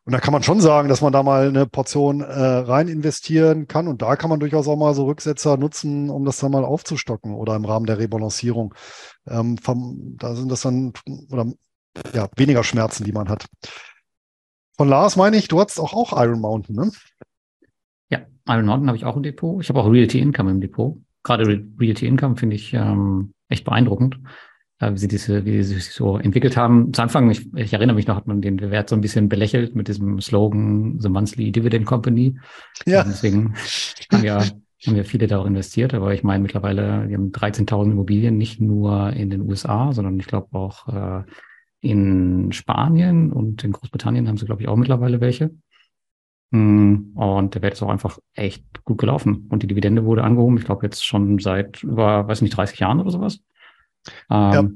Und da kann man schon sagen, dass man da mal eine Portion äh, rein investieren kann. Und da kann man durchaus auch mal so Rücksetzer nutzen, um das dann mal aufzustocken oder im Rahmen der Rebalancierung. Ähm, vom, da sind das dann oder ja, weniger Schmerzen, die man hat. Von Lars meine ich, du hattest auch, auch Iron Mountain, ne? Ja, Iron Mountain habe ich auch im Depot. Ich habe auch Realty Income im Depot. Gerade Realty Income finde ich ähm, echt beeindruckend. Äh, wie sie diese, wie sie sich so entwickelt haben. Zu Anfang, ich, ich erinnere mich noch, hat man den Wert so ein bisschen belächelt mit diesem Slogan The Monthly Dividend Company. Ja. Und deswegen haben ja, haben wir viele da auch investiert, aber ich meine mittlerweile, wir haben 13.000 Immobilien, nicht nur in den USA, sondern ich glaube auch äh, in Spanien und in Großbritannien haben sie, glaube ich, auch mittlerweile welche. Hm, und der Wert ist auch einfach echt gut gelaufen. Und die Dividende wurde angehoben, ich glaube jetzt schon seit über, weiß nicht, 30 Jahren oder sowas. Ähm, ja.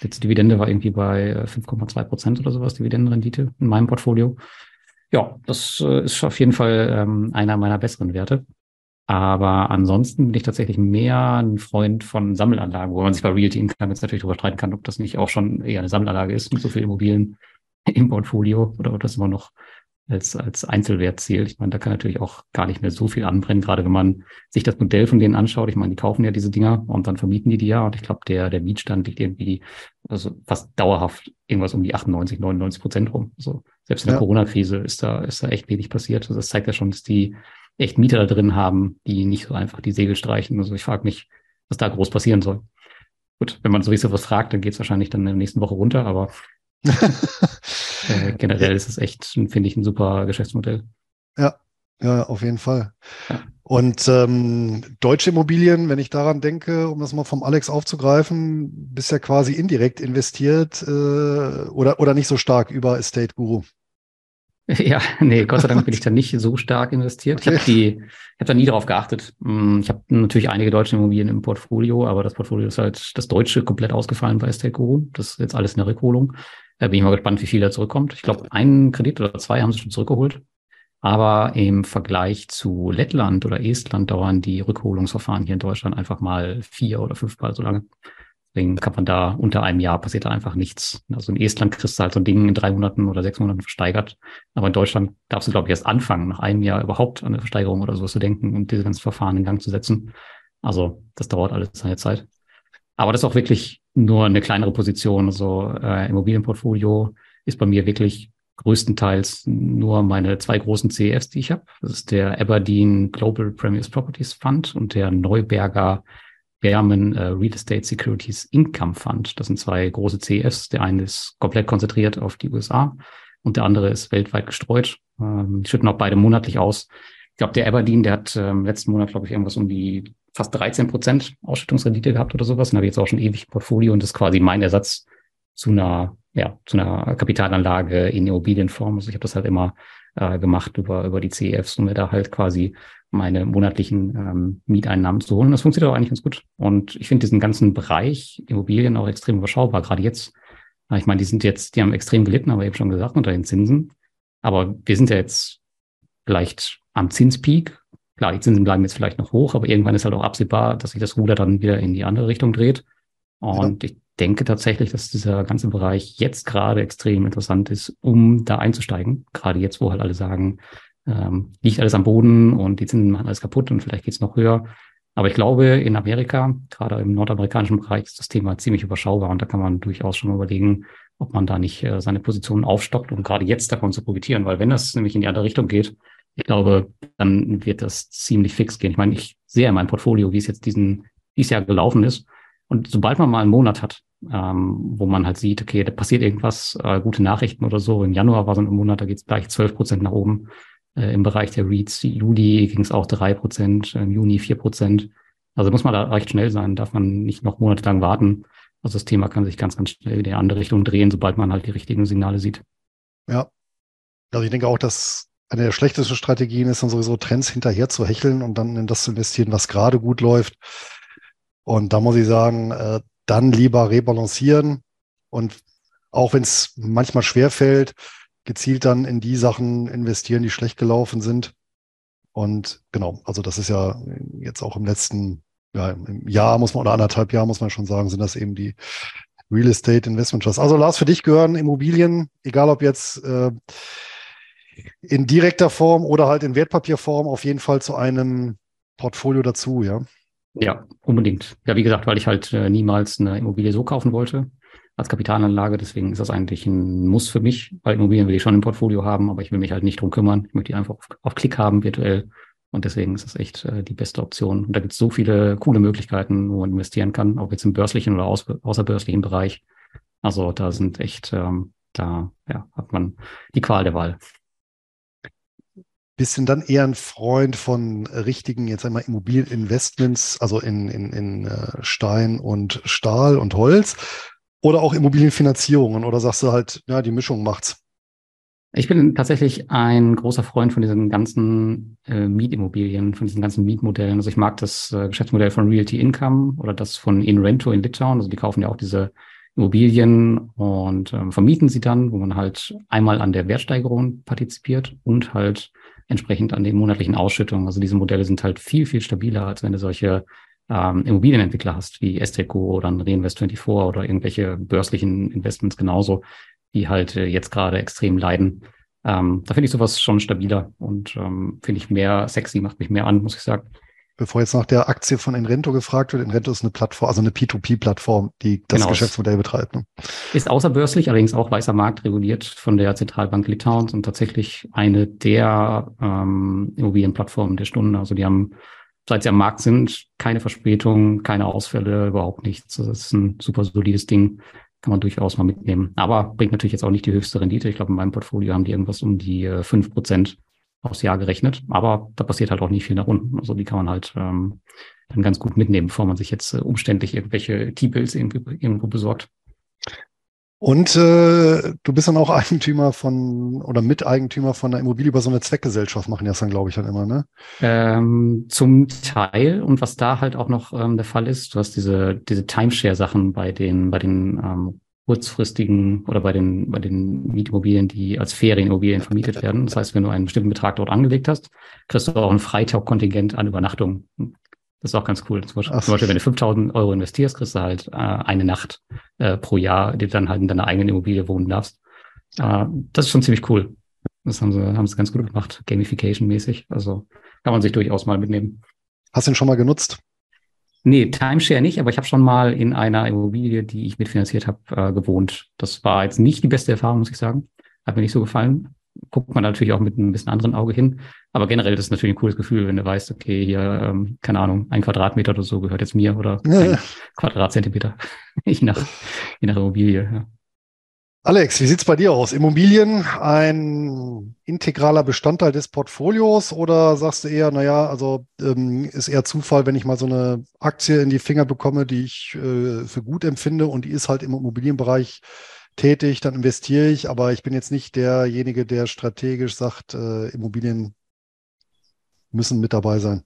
Jetzt Dividende war irgendwie bei 5,2 Prozent oder sowas, Dividendenrendite in meinem Portfolio. Ja, das äh, ist auf jeden Fall ähm, einer meiner besseren Werte. Aber ansonsten bin ich tatsächlich mehr ein Freund von Sammelanlagen, wo man sich bei Realty Income jetzt natürlich darüber streiten kann, ob das nicht auch schon eher eine Sammelanlage ist mit so viel Immobilien im Portfolio oder ob das immer noch als, als Einzelwert zählt. Ich meine, da kann natürlich auch gar nicht mehr so viel anbrennen, gerade wenn man sich das Modell von denen anschaut. Ich meine, die kaufen ja diese Dinger und dann vermieten die die ja. Und ich glaube, der, der Mietstand liegt irgendwie also fast dauerhaft irgendwas um die 98, 99 Prozent rum. Also selbst in der ja. Corona-Krise ist da, ist da echt wenig passiert. Also das zeigt ja schon, dass die echt Mieter da drin haben, die nicht so einfach die Segel streichen. Also ich frage mich, was da groß passieren soll. Gut, wenn man sowieso was fragt, dann geht es wahrscheinlich dann in der nächsten Woche runter, aber äh, generell ist es echt, finde ich, ein super Geschäftsmodell. Ja, ja, auf jeden Fall. Ja. Und ähm, deutsche Immobilien, wenn ich daran denke, um das mal vom Alex aufzugreifen, bist ja quasi indirekt investiert äh, oder, oder nicht so stark über Estate Guru. Ja, nee, Gott sei Dank bin ich da nicht so stark investiert. Okay. Ich habe die, ich habe da nie darauf geachtet. Hm, ich habe natürlich einige deutsche Immobilien im Portfolio, aber das Portfolio ist halt das Deutsche komplett ausgefallen bei Estate Guru. Das ist jetzt alles in der Rückholung. Da bin ich mal gespannt, wie viel da zurückkommt. Ich glaube, einen Kredit oder zwei haben sie schon zurückgeholt. Aber im Vergleich zu Lettland oder Estland dauern die Rückholungsverfahren hier in Deutschland einfach mal vier oder fünfmal so lange. Deswegen kann man da unter einem Jahr passiert da einfach nichts. Also in Estland kriegst du halt so ein Ding in drei Monaten oder sechs Monaten versteigert. Aber in Deutschland darfst du, glaube ich, erst anfangen, nach einem Jahr überhaupt an eine Versteigerung oder sowas zu denken und diese ganzen Verfahren in Gang zu setzen. Also das dauert alles seine Zeit. Aber das ist auch wirklich nur eine kleinere Position. Also äh, Immobilienportfolio ist bei mir wirklich größtenteils nur meine zwei großen CEFs, die ich habe. Das ist der Aberdeen Global Premiers Properties Fund und der Neuberger Berman äh, Real Estate Securities Income Fund. Das sind zwei große CEFs. Der eine ist komplett konzentriert auf die USA und der andere ist weltweit gestreut. Ähm, die schütten auch beide monatlich aus. Ich glaube, der Aberdeen, der hat ähm, letzten Monat, glaube ich, irgendwas um die fast 13 Prozent Ausschüttungsrendite gehabt oder sowas. Und habe jetzt auch schon ewig Portfolio und das ist quasi mein Ersatz zu einer, ja, zu einer Kapitalanlage in Immobilienform. Also ich habe das halt immer äh, gemacht über, über die CEFs, um mir da halt quasi meine monatlichen ähm, Mieteinnahmen zu holen. Das funktioniert auch eigentlich ganz gut. Und ich finde diesen ganzen Bereich Immobilien auch extrem überschaubar, gerade jetzt. Ich meine, die sind jetzt, die haben extrem gelitten, aber eben schon gesagt, unter den Zinsen. Aber wir sind ja jetzt vielleicht am Zinspeak. Klar, die Zinsen bleiben jetzt vielleicht noch hoch, aber irgendwann ist halt auch absehbar, dass sich das Ruder dann wieder in die andere Richtung dreht. Und ja. ich denke tatsächlich, dass dieser ganze Bereich jetzt gerade extrem interessant ist, um da einzusteigen. Gerade jetzt, wo halt alle sagen, ähm, liegt alles am Boden und die Zinsen machen alles kaputt und vielleicht geht's noch höher. Aber ich glaube, in Amerika, gerade im nordamerikanischen Bereich, ist das Thema ziemlich überschaubar und da kann man durchaus schon überlegen, ob man da nicht äh, seine Positionen aufstockt, um gerade jetzt davon zu profitieren. Weil wenn das nämlich in die andere Richtung geht, ich glaube, dann wird das ziemlich fix gehen. Ich meine, ich sehe in meinem Portfolio, wie es jetzt diesen, dieses Jahr gelaufen ist. Und sobald man mal einen Monat hat, ähm, wo man halt sieht, okay, da passiert irgendwas, äh, gute Nachrichten oder so. Im Januar war so ein Monat, da geht es gleich 12 Prozent nach oben. Äh, Im Bereich der Reads, Juli ging es auch drei Prozent, im Juni vier Prozent. Also muss man da recht schnell sein, darf man nicht noch monatelang warten. Also das Thema kann sich ganz, ganz schnell in die andere Richtung drehen, sobald man halt die richtigen Signale sieht. Ja. Also ich denke auch, dass eine der schlechtesten Strategien ist dann sowieso Trends hinterher zu hecheln und dann in das zu investieren, was gerade gut läuft. Und da muss ich sagen, äh, dann lieber rebalancieren und auch wenn es manchmal schwer fällt, gezielt dann in die Sachen investieren, die schlecht gelaufen sind. Und genau, also das ist ja jetzt auch im letzten ja, im Jahr muss man oder anderthalb Jahr muss man schon sagen, sind das eben die Real Estate Investment Trusts. Also Lars, für dich gehören Immobilien, egal ob jetzt äh, in direkter Form oder halt in Wertpapierform, auf jeden Fall zu einem Portfolio dazu, ja. Ja, unbedingt. Ja, wie gesagt, weil ich halt äh, niemals eine Immobilie so kaufen wollte als Kapitalanlage. Deswegen ist das eigentlich ein Muss für mich, weil Immobilien will ich schon im Portfolio haben, aber ich will mich halt nicht drum kümmern. Ich möchte die einfach auf, auf Klick haben, virtuell. Und deswegen ist das echt äh, die beste Option. Und da gibt es so viele coole Möglichkeiten, wo man investieren kann, auch jetzt im börslichen oder aus, außerbörslichen Bereich. Also da sind echt, ähm, da ja, hat man die Qual der Wahl. Du dann eher ein Freund von richtigen, jetzt einmal Immobilieninvestments, also in, in, in äh, Stein und Stahl und Holz oder auch Immobilienfinanzierungen? Oder sagst du halt, ja, die Mischung macht's? Ich bin tatsächlich ein großer Freund von diesen ganzen äh, Mietimmobilien, von diesen ganzen Mietmodellen. Also ich mag das äh, Geschäftsmodell von Realty Income oder das von InRento in Litauen. Also die kaufen ja auch diese Immobilien und ähm, vermieten sie dann, wo man halt einmal an der Wertsteigerung partizipiert und halt entsprechend an den monatlichen Ausschüttungen. Also diese Modelle sind halt viel, viel stabiler, als wenn du solche ähm, Immobilienentwickler hast, wie Esteco oder ein Reinvest24 oder irgendwelche börslichen Investments genauso die halt äh, jetzt gerade extrem leiden. Ähm, da finde ich sowas schon stabiler und ähm, finde ich mehr sexy, macht mich mehr an, muss ich sagen. Bevor jetzt nach der Aktie von Enrento gefragt wird, Enrento ist eine Plattform, also eine P2P-Plattform, die das genau. Geschäftsmodell betreibt. Ne? Ist außerbörslich, allerdings auch weißer Markt reguliert von der Zentralbank Litauens und tatsächlich eine der ähm, Immobilienplattformen der Stunde. Also die haben, seit sie am Markt sind, keine Verspätung, keine Ausfälle, überhaupt nichts. Das ist ein super solides Ding kann man durchaus mal mitnehmen. Aber bringt natürlich jetzt auch nicht die höchste Rendite. Ich glaube, in meinem Portfolio haben die irgendwas um die äh, fünf Prozent aufs Jahr gerechnet. Aber da passiert halt auch nicht viel nach unten. Also die kann man halt ähm, dann ganz gut mitnehmen, bevor man sich jetzt äh, umständlich irgendwelche T-Bills irgendwo, irgendwo besorgt. Und äh, du bist dann auch Eigentümer von oder Miteigentümer von einer Immobilie über so eine Zweckgesellschaft, machen die das dann, glaube ich, dann immer, ne? Ähm, zum Teil. Und was da halt auch noch ähm, der Fall ist, du hast diese, diese Timeshare-Sachen bei den, bei den ähm, kurzfristigen oder bei den, bei den Mietimmobilien, die als Ferienimmobilien vermietet werden. Das heißt, wenn du einen bestimmten Betrag dort angelegt hast, kriegst du auch ein Freitagkontingent an Übernachtungen. Das ist auch ganz cool. Zum Beispiel, zum Beispiel wenn du 5000 Euro investierst, kriegst du halt äh, eine Nacht äh, pro Jahr, die du dann halt in deiner eigenen Immobilie wohnen darfst. Äh, das ist schon ziemlich cool. Das haben sie, haben sie ganz gut gemacht, Gamification-mäßig. Also kann man sich durchaus mal mitnehmen. Hast du ihn schon mal genutzt? Nee, Timeshare nicht, aber ich habe schon mal in einer Immobilie, die ich mitfinanziert habe, äh, gewohnt. Das war jetzt nicht die beste Erfahrung, muss ich sagen. Hat mir nicht so gefallen guckt man natürlich auch mit einem bisschen anderen Auge hin. Aber generell ist es natürlich ein cooles Gefühl, wenn du weißt, okay, hier, ähm, keine Ahnung, ein Quadratmeter oder so gehört jetzt mir oder ein Quadratzentimeter, je nach, je nach Immobilie. Ja. Alex, wie sieht's bei dir aus? Immobilien ein integraler Bestandteil des Portfolios oder sagst du eher, naja, also ähm, ist eher Zufall, wenn ich mal so eine Aktie in die Finger bekomme, die ich äh, für gut empfinde und die ist halt im Immobilienbereich tätig, dann investiere ich, aber ich bin jetzt nicht derjenige, der strategisch sagt, äh, Immobilien müssen mit dabei sein.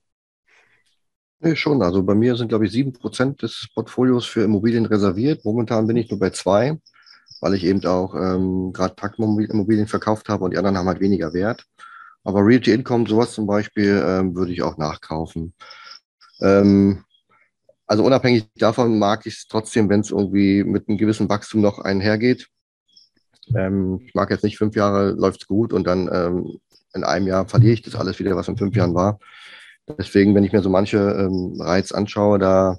Nee, schon. Also bei mir sind, glaube ich, sieben Prozent des Portfolios für Immobilien reserviert. Momentan bin ich nur bei zwei, weil ich eben auch ähm, gerade Packimmobilien verkauft habe und die anderen haben halt weniger Wert. Aber Realty Income, sowas zum Beispiel, ähm, würde ich auch nachkaufen. Ähm, also unabhängig davon mag ich es trotzdem, wenn es irgendwie mit einem gewissen Wachstum noch einhergeht. Ähm, ich mag jetzt nicht fünf Jahre läuft es gut und dann ähm, in einem Jahr verliere ich das alles wieder, was in fünf Jahren war. Deswegen, wenn ich mir so manche ähm, Reiz anschaue, da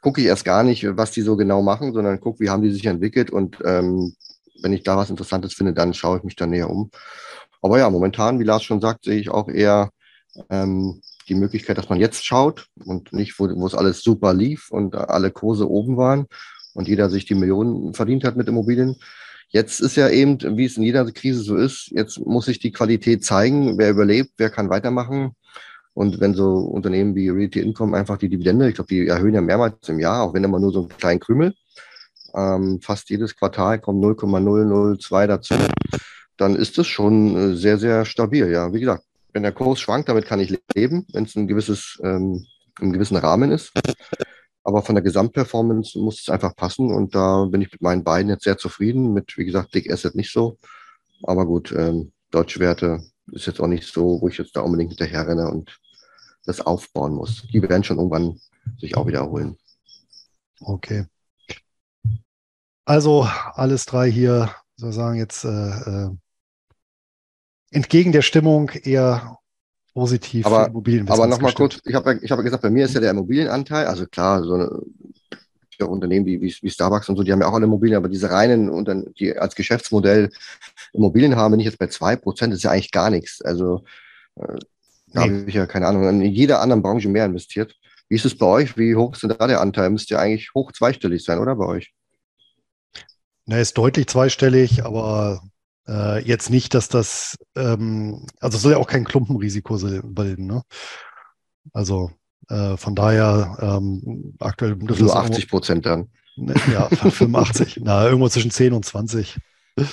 gucke ich erst gar nicht, was die so genau machen, sondern gucke, wie haben die sich entwickelt und ähm, wenn ich da was Interessantes finde, dann schaue ich mich da näher um. Aber ja, momentan, wie Lars schon sagt, sehe ich auch eher ähm, die Möglichkeit, dass man jetzt schaut und nicht, wo, wo es alles super lief und alle Kurse oben waren und jeder sich die Millionen verdient hat mit Immobilien. Jetzt ist ja eben, wie es in jeder Krise so ist, jetzt muss sich die Qualität zeigen, wer überlebt, wer kann weitermachen. Und wenn so Unternehmen wie Realty Income einfach die Dividende, ich glaube, die erhöhen ja mehrmals im Jahr, auch wenn immer nur so einen kleinen Krümel, ähm, fast jedes Quartal kommt 0,002 dazu, dann ist das schon äh, sehr, sehr stabil. Ja, wie gesagt, wenn der Kurs schwankt, damit kann ich leben, wenn es ein gewisses, ähm, im gewissen Rahmen ist. Aber von der Gesamtperformance muss es einfach passen und da bin ich mit meinen beiden jetzt sehr zufrieden. Mit, wie gesagt, Dick Asset nicht so. Aber gut, ähm, deutsche Werte ist jetzt auch nicht so, wo ich jetzt da unbedingt hinterher renne und das aufbauen muss. Die werden schon irgendwann sich auch wieder erholen. Okay. Also alles drei hier, sozusagen jetzt äh, äh entgegen der Stimmung eher positiv aber. Aber nochmal kurz, ich habe ich hab gesagt, bei mir ist ja der Immobilienanteil, also klar, so eine, Unternehmen wie, wie, wie, Starbucks und so, die haben ja auch alle Immobilien, aber diese reinen, die als Geschäftsmodell Immobilien haben, bin ich jetzt bei zwei Prozent, ist ja eigentlich gar nichts. Also äh, Da nee. habe ich ja keine Ahnung, in jeder anderen Branche mehr investiert. Wie ist es bei euch? Wie hoch ist denn da der Anteil? Müsste ja eigentlich hoch zweistellig sein, oder bei euch? Na, ist deutlich zweistellig, aber äh, jetzt nicht, dass das, ähm, also es soll ja auch kein Klumpenrisiko bilden. Ne? Also äh, von daher ähm, aktuell. Nur 80 Prozent dann. Ne, ja, 85. Na, irgendwo zwischen 10 und 20.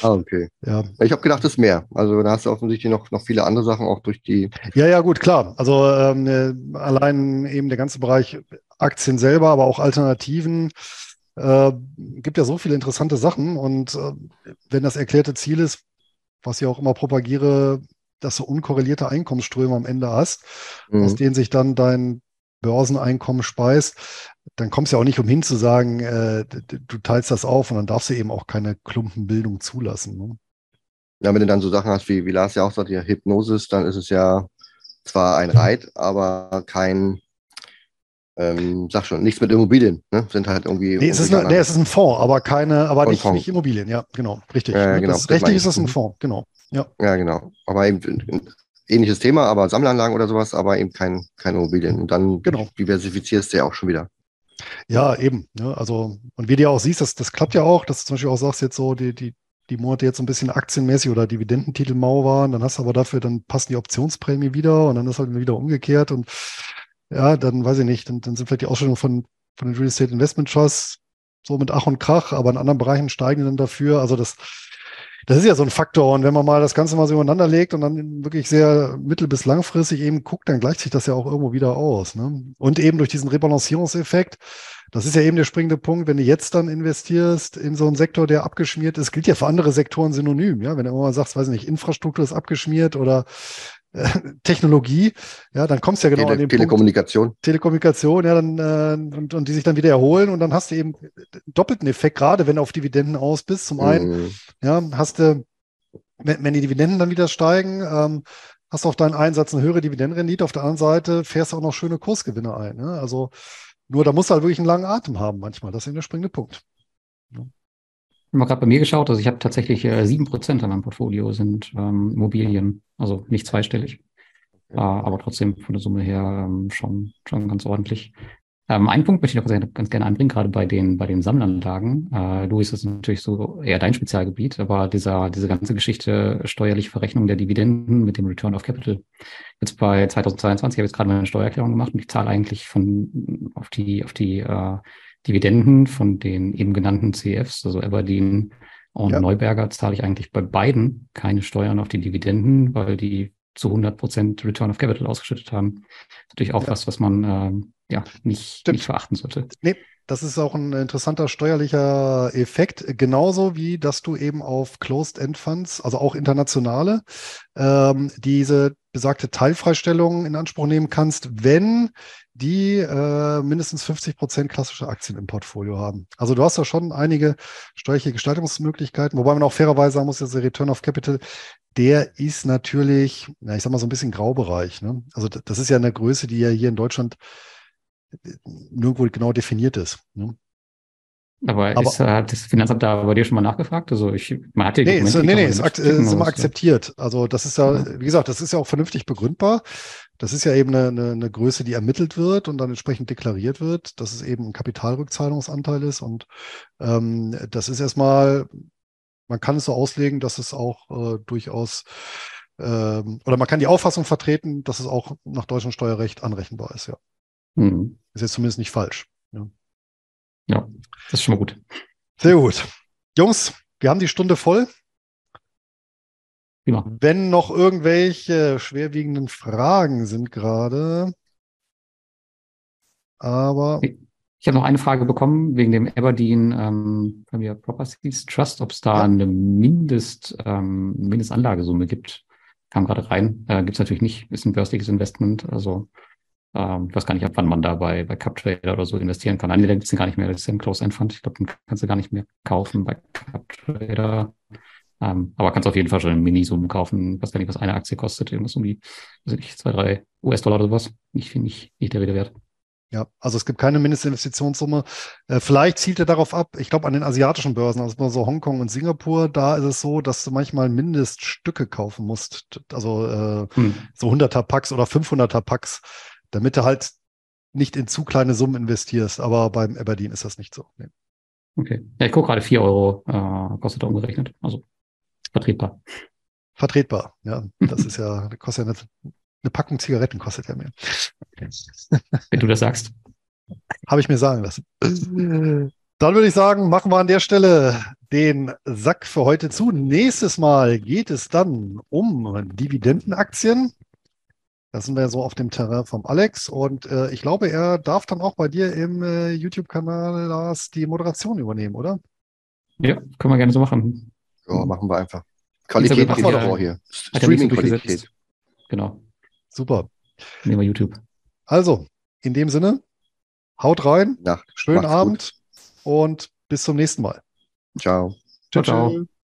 Ah, okay. Ja. Ich habe gedacht, es ist mehr. Also da hast du offensichtlich noch, noch viele andere Sachen auch durch die. Ja, ja, gut, klar. Also ähm, äh, allein eben der ganze Bereich Aktien selber, aber auch Alternativen. Äh, gibt ja so viele interessante Sachen. Und äh, wenn das erklärte Ziel ist, was ich auch immer propagiere, dass du unkorrelierte Einkommensströme am Ende hast, mhm. aus denen sich dann dein Börseneinkommen speist, dann kommst du ja auch nicht umhin zu sagen, äh, du teilst das auf und dann darfst du eben auch keine Klumpenbildung zulassen. Ne? Ja, wenn du dann so Sachen hast, wie, wie Lars ja auch sagt, ja, Hypnosis, dann ist es ja zwar ein Reit, aber kein, ähm, sag schon, nichts mit Immobilien, ne? Sind halt irgendwie. Nee, es ist, eine, nee, es ist ein Fonds, aber keine, aber nicht, nicht Immobilien, ja, genau, richtig. Ja, genau, das, rechtlich ist das ein Fonds, genau. Ja, ja genau. Aber eben ähnliches Thema, aber Sammelanlagen oder sowas, aber eben kein, keine Immobilien. Und dann genau. diversifizierst du ja auch schon wieder. Ja, eben. Ne? Also, und wie du ja auch siehst, das, das klappt ja auch, dass du zum Beispiel auch sagst, jetzt so die, die, die Monate jetzt so ein bisschen aktienmäßig oder Dividendentitel mau waren, dann hast du aber dafür, dann passen die Optionsprämie wieder und dann ist halt wieder umgekehrt und ja, dann weiß ich nicht, dann, dann sind vielleicht die Ausstellungen von, von den Real Estate Investment Trusts so mit Ach und Krach, aber in anderen Bereichen steigen dann dafür. Also das, das ist ja so ein Faktor. Und wenn man mal das Ganze mal so übereinander legt und dann wirklich sehr mittel- bis langfristig eben guckt, dann gleicht sich das ja auch irgendwo wieder aus. Ne? Und eben durch diesen Rebalancierungseffekt, das ist ja eben der springende Punkt, wenn du jetzt dann investierst in so einen Sektor, der abgeschmiert ist, gilt ja für andere Sektoren synonym. Ja, wenn du immer mal sagst, weiß nicht, Infrastruktur ist abgeschmiert oder Technologie, ja, dann kommst du ja genau Tele an den Telekommunikation. Punkt, Telekommunikation, ja, dann äh, und, und die sich dann wieder erholen und dann hast du eben doppelten Effekt, gerade wenn du auf Dividenden aus bist. Zum einen, mm. ja, hast du, wenn, wenn, die Dividenden dann wieder steigen, ähm, hast du auf deinen Einsatz eine höhere Dividendenrendite, auf der anderen Seite fährst du auch noch schöne Kursgewinne ein. Ne? Also nur da musst du halt wirklich einen langen Atem haben manchmal. Das ist eben der springende Punkt. Ja. Ich habe gerade bei mir geschaut, also ich habe tatsächlich äh, sieben äh, Prozent an meinem Portfolio sind ähm, Immobilien, also nicht zweistellig, äh, aber trotzdem von der Summe her ähm, schon, schon ganz ordentlich. Ähm, einen Punkt möchte ich noch ganz gerne anbringen, gerade bei den, bei den Sammlanlagen. Äh, Luis, das ist natürlich so eher dein Spezialgebiet, aber dieser, diese ganze Geschichte steuerliche Verrechnung der Dividenden mit dem Return of Capital. Jetzt bei 2022 habe ich jetzt gerade meine Steuererklärung gemacht und ich zahle eigentlich von auf die, auf die äh, Dividenden von den eben genannten CFs, also Aberdeen und ja. Neuberger, zahle ich eigentlich bei beiden keine Steuern auf die Dividenden, weil die zu 100 Prozent Return of Capital ausgeschüttet haben. Natürlich auch ja. was, was man äh, ja nicht, nicht verachten sollte. Nee, das ist auch ein interessanter steuerlicher Effekt, genauso wie dass du eben auf Closed-End-Funds, also auch internationale, ähm, diese besagte Teilfreistellung in Anspruch nehmen kannst, wenn die äh, mindestens 50 Prozent klassische Aktien im Portfolio haben. Also du hast da schon einige steuerliche Gestaltungsmöglichkeiten, wobei man auch fairerweise sagen muss, dass der Return of Capital, der ist natürlich, na, ich sag mal so ein bisschen Graubereich. Ne? Also das ist ja eine Größe, die ja hier in Deutschland nirgendwo genau definiert ist. Ne? Aber, aber ist äh, das Finanzamt da bei dir schon mal nachgefragt? Also ich, man hat ja nee, ist, nee, nee, ist, ist immer akzeptiert. Also das ist ja, wie gesagt, das ist ja auch vernünftig begründbar. Das ist ja eben eine, eine, eine, Größe, die ermittelt wird und dann entsprechend deklariert wird, dass es eben ein Kapitalrückzahlungsanteil ist. Und ähm, das ist erstmal, man kann es so auslegen, dass es auch äh, durchaus ähm, oder man kann die Auffassung vertreten, dass es auch nach deutschem Steuerrecht anrechenbar ist, ja. Mhm. Ist jetzt zumindest nicht falsch. Ja. ja, das ist schon mal gut. Sehr gut. Jungs, wir haben die Stunde voll. Prima. Wenn noch irgendwelche schwerwiegenden Fragen sind gerade. Aber. Ich habe noch eine Frage bekommen wegen dem Aberdeen ähm, Premier Properties Trust, ob es da ja. eine Mindest, ähm, Mindestanlagesumme gibt. Kam gerade rein. Äh, gibt es natürlich nicht, ist ein börsliches Investment. Also ähm, ich weiß gar nicht, ab wann man da bei, bei CupTrader oder so investieren kann. Gibt es gar nicht mehr. Das ist ein Close-End-Fund. Ich glaube, den kannst du gar nicht mehr kaufen bei CupTrader. Ähm, aber kannst auf jeden Fall schon in Minisummen kaufen. Ich weiß gar nicht, was eine Aktie kostet. Irgendwas um die, weiß nicht, zwei, drei US-Dollar oder sowas. Nicht, nicht, nicht der Rede wert. Ja, also es gibt keine Mindestinvestitionssumme. Äh, vielleicht zielt er darauf ab, ich glaube an den asiatischen Börsen, also so Hongkong und Singapur, da ist es so, dass du manchmal Mindeststücke kaufen musst, also äh, hm. so 100er Packs oder 500er Packs, damit du halt nicht in zu kleine Summen investierst. Aber beim Aberdeen ist das nicht so. Nee. Okay. Ja, ich gucke gerade 4 Euro äh, kostet er umgerechnet. Also vertretbar. Vertretbar, ja. Das ist ja, kostet ja eine, eine Packung Zigaretten kostet ja mehr. Wenn du das sagst. Habe ich mir sagen lassen. Dann würde ich sagen, machen wir an der Stelle den Sack für heute zu. Nächstes Mal geht es dann um Dividendenaktien. Da sind wir so auf dem Terrain vom Alex und äh, ich glaube, er darf dann auch bei dir im äh, YouTube-Kanal Lars die Moderation übernehmen, oder? Ja, können wir gerne so machen. Ja, machen wir einfach. Qualität geht vor hier. Streaming-Qualität. Genau. Super. Nehmen wir YouTube. Also, in dem Sinne, haut rein. Ja, Schönen Abend gut. und bis zum nächsten Mal. Ciao. Ciao, ciao. ciao.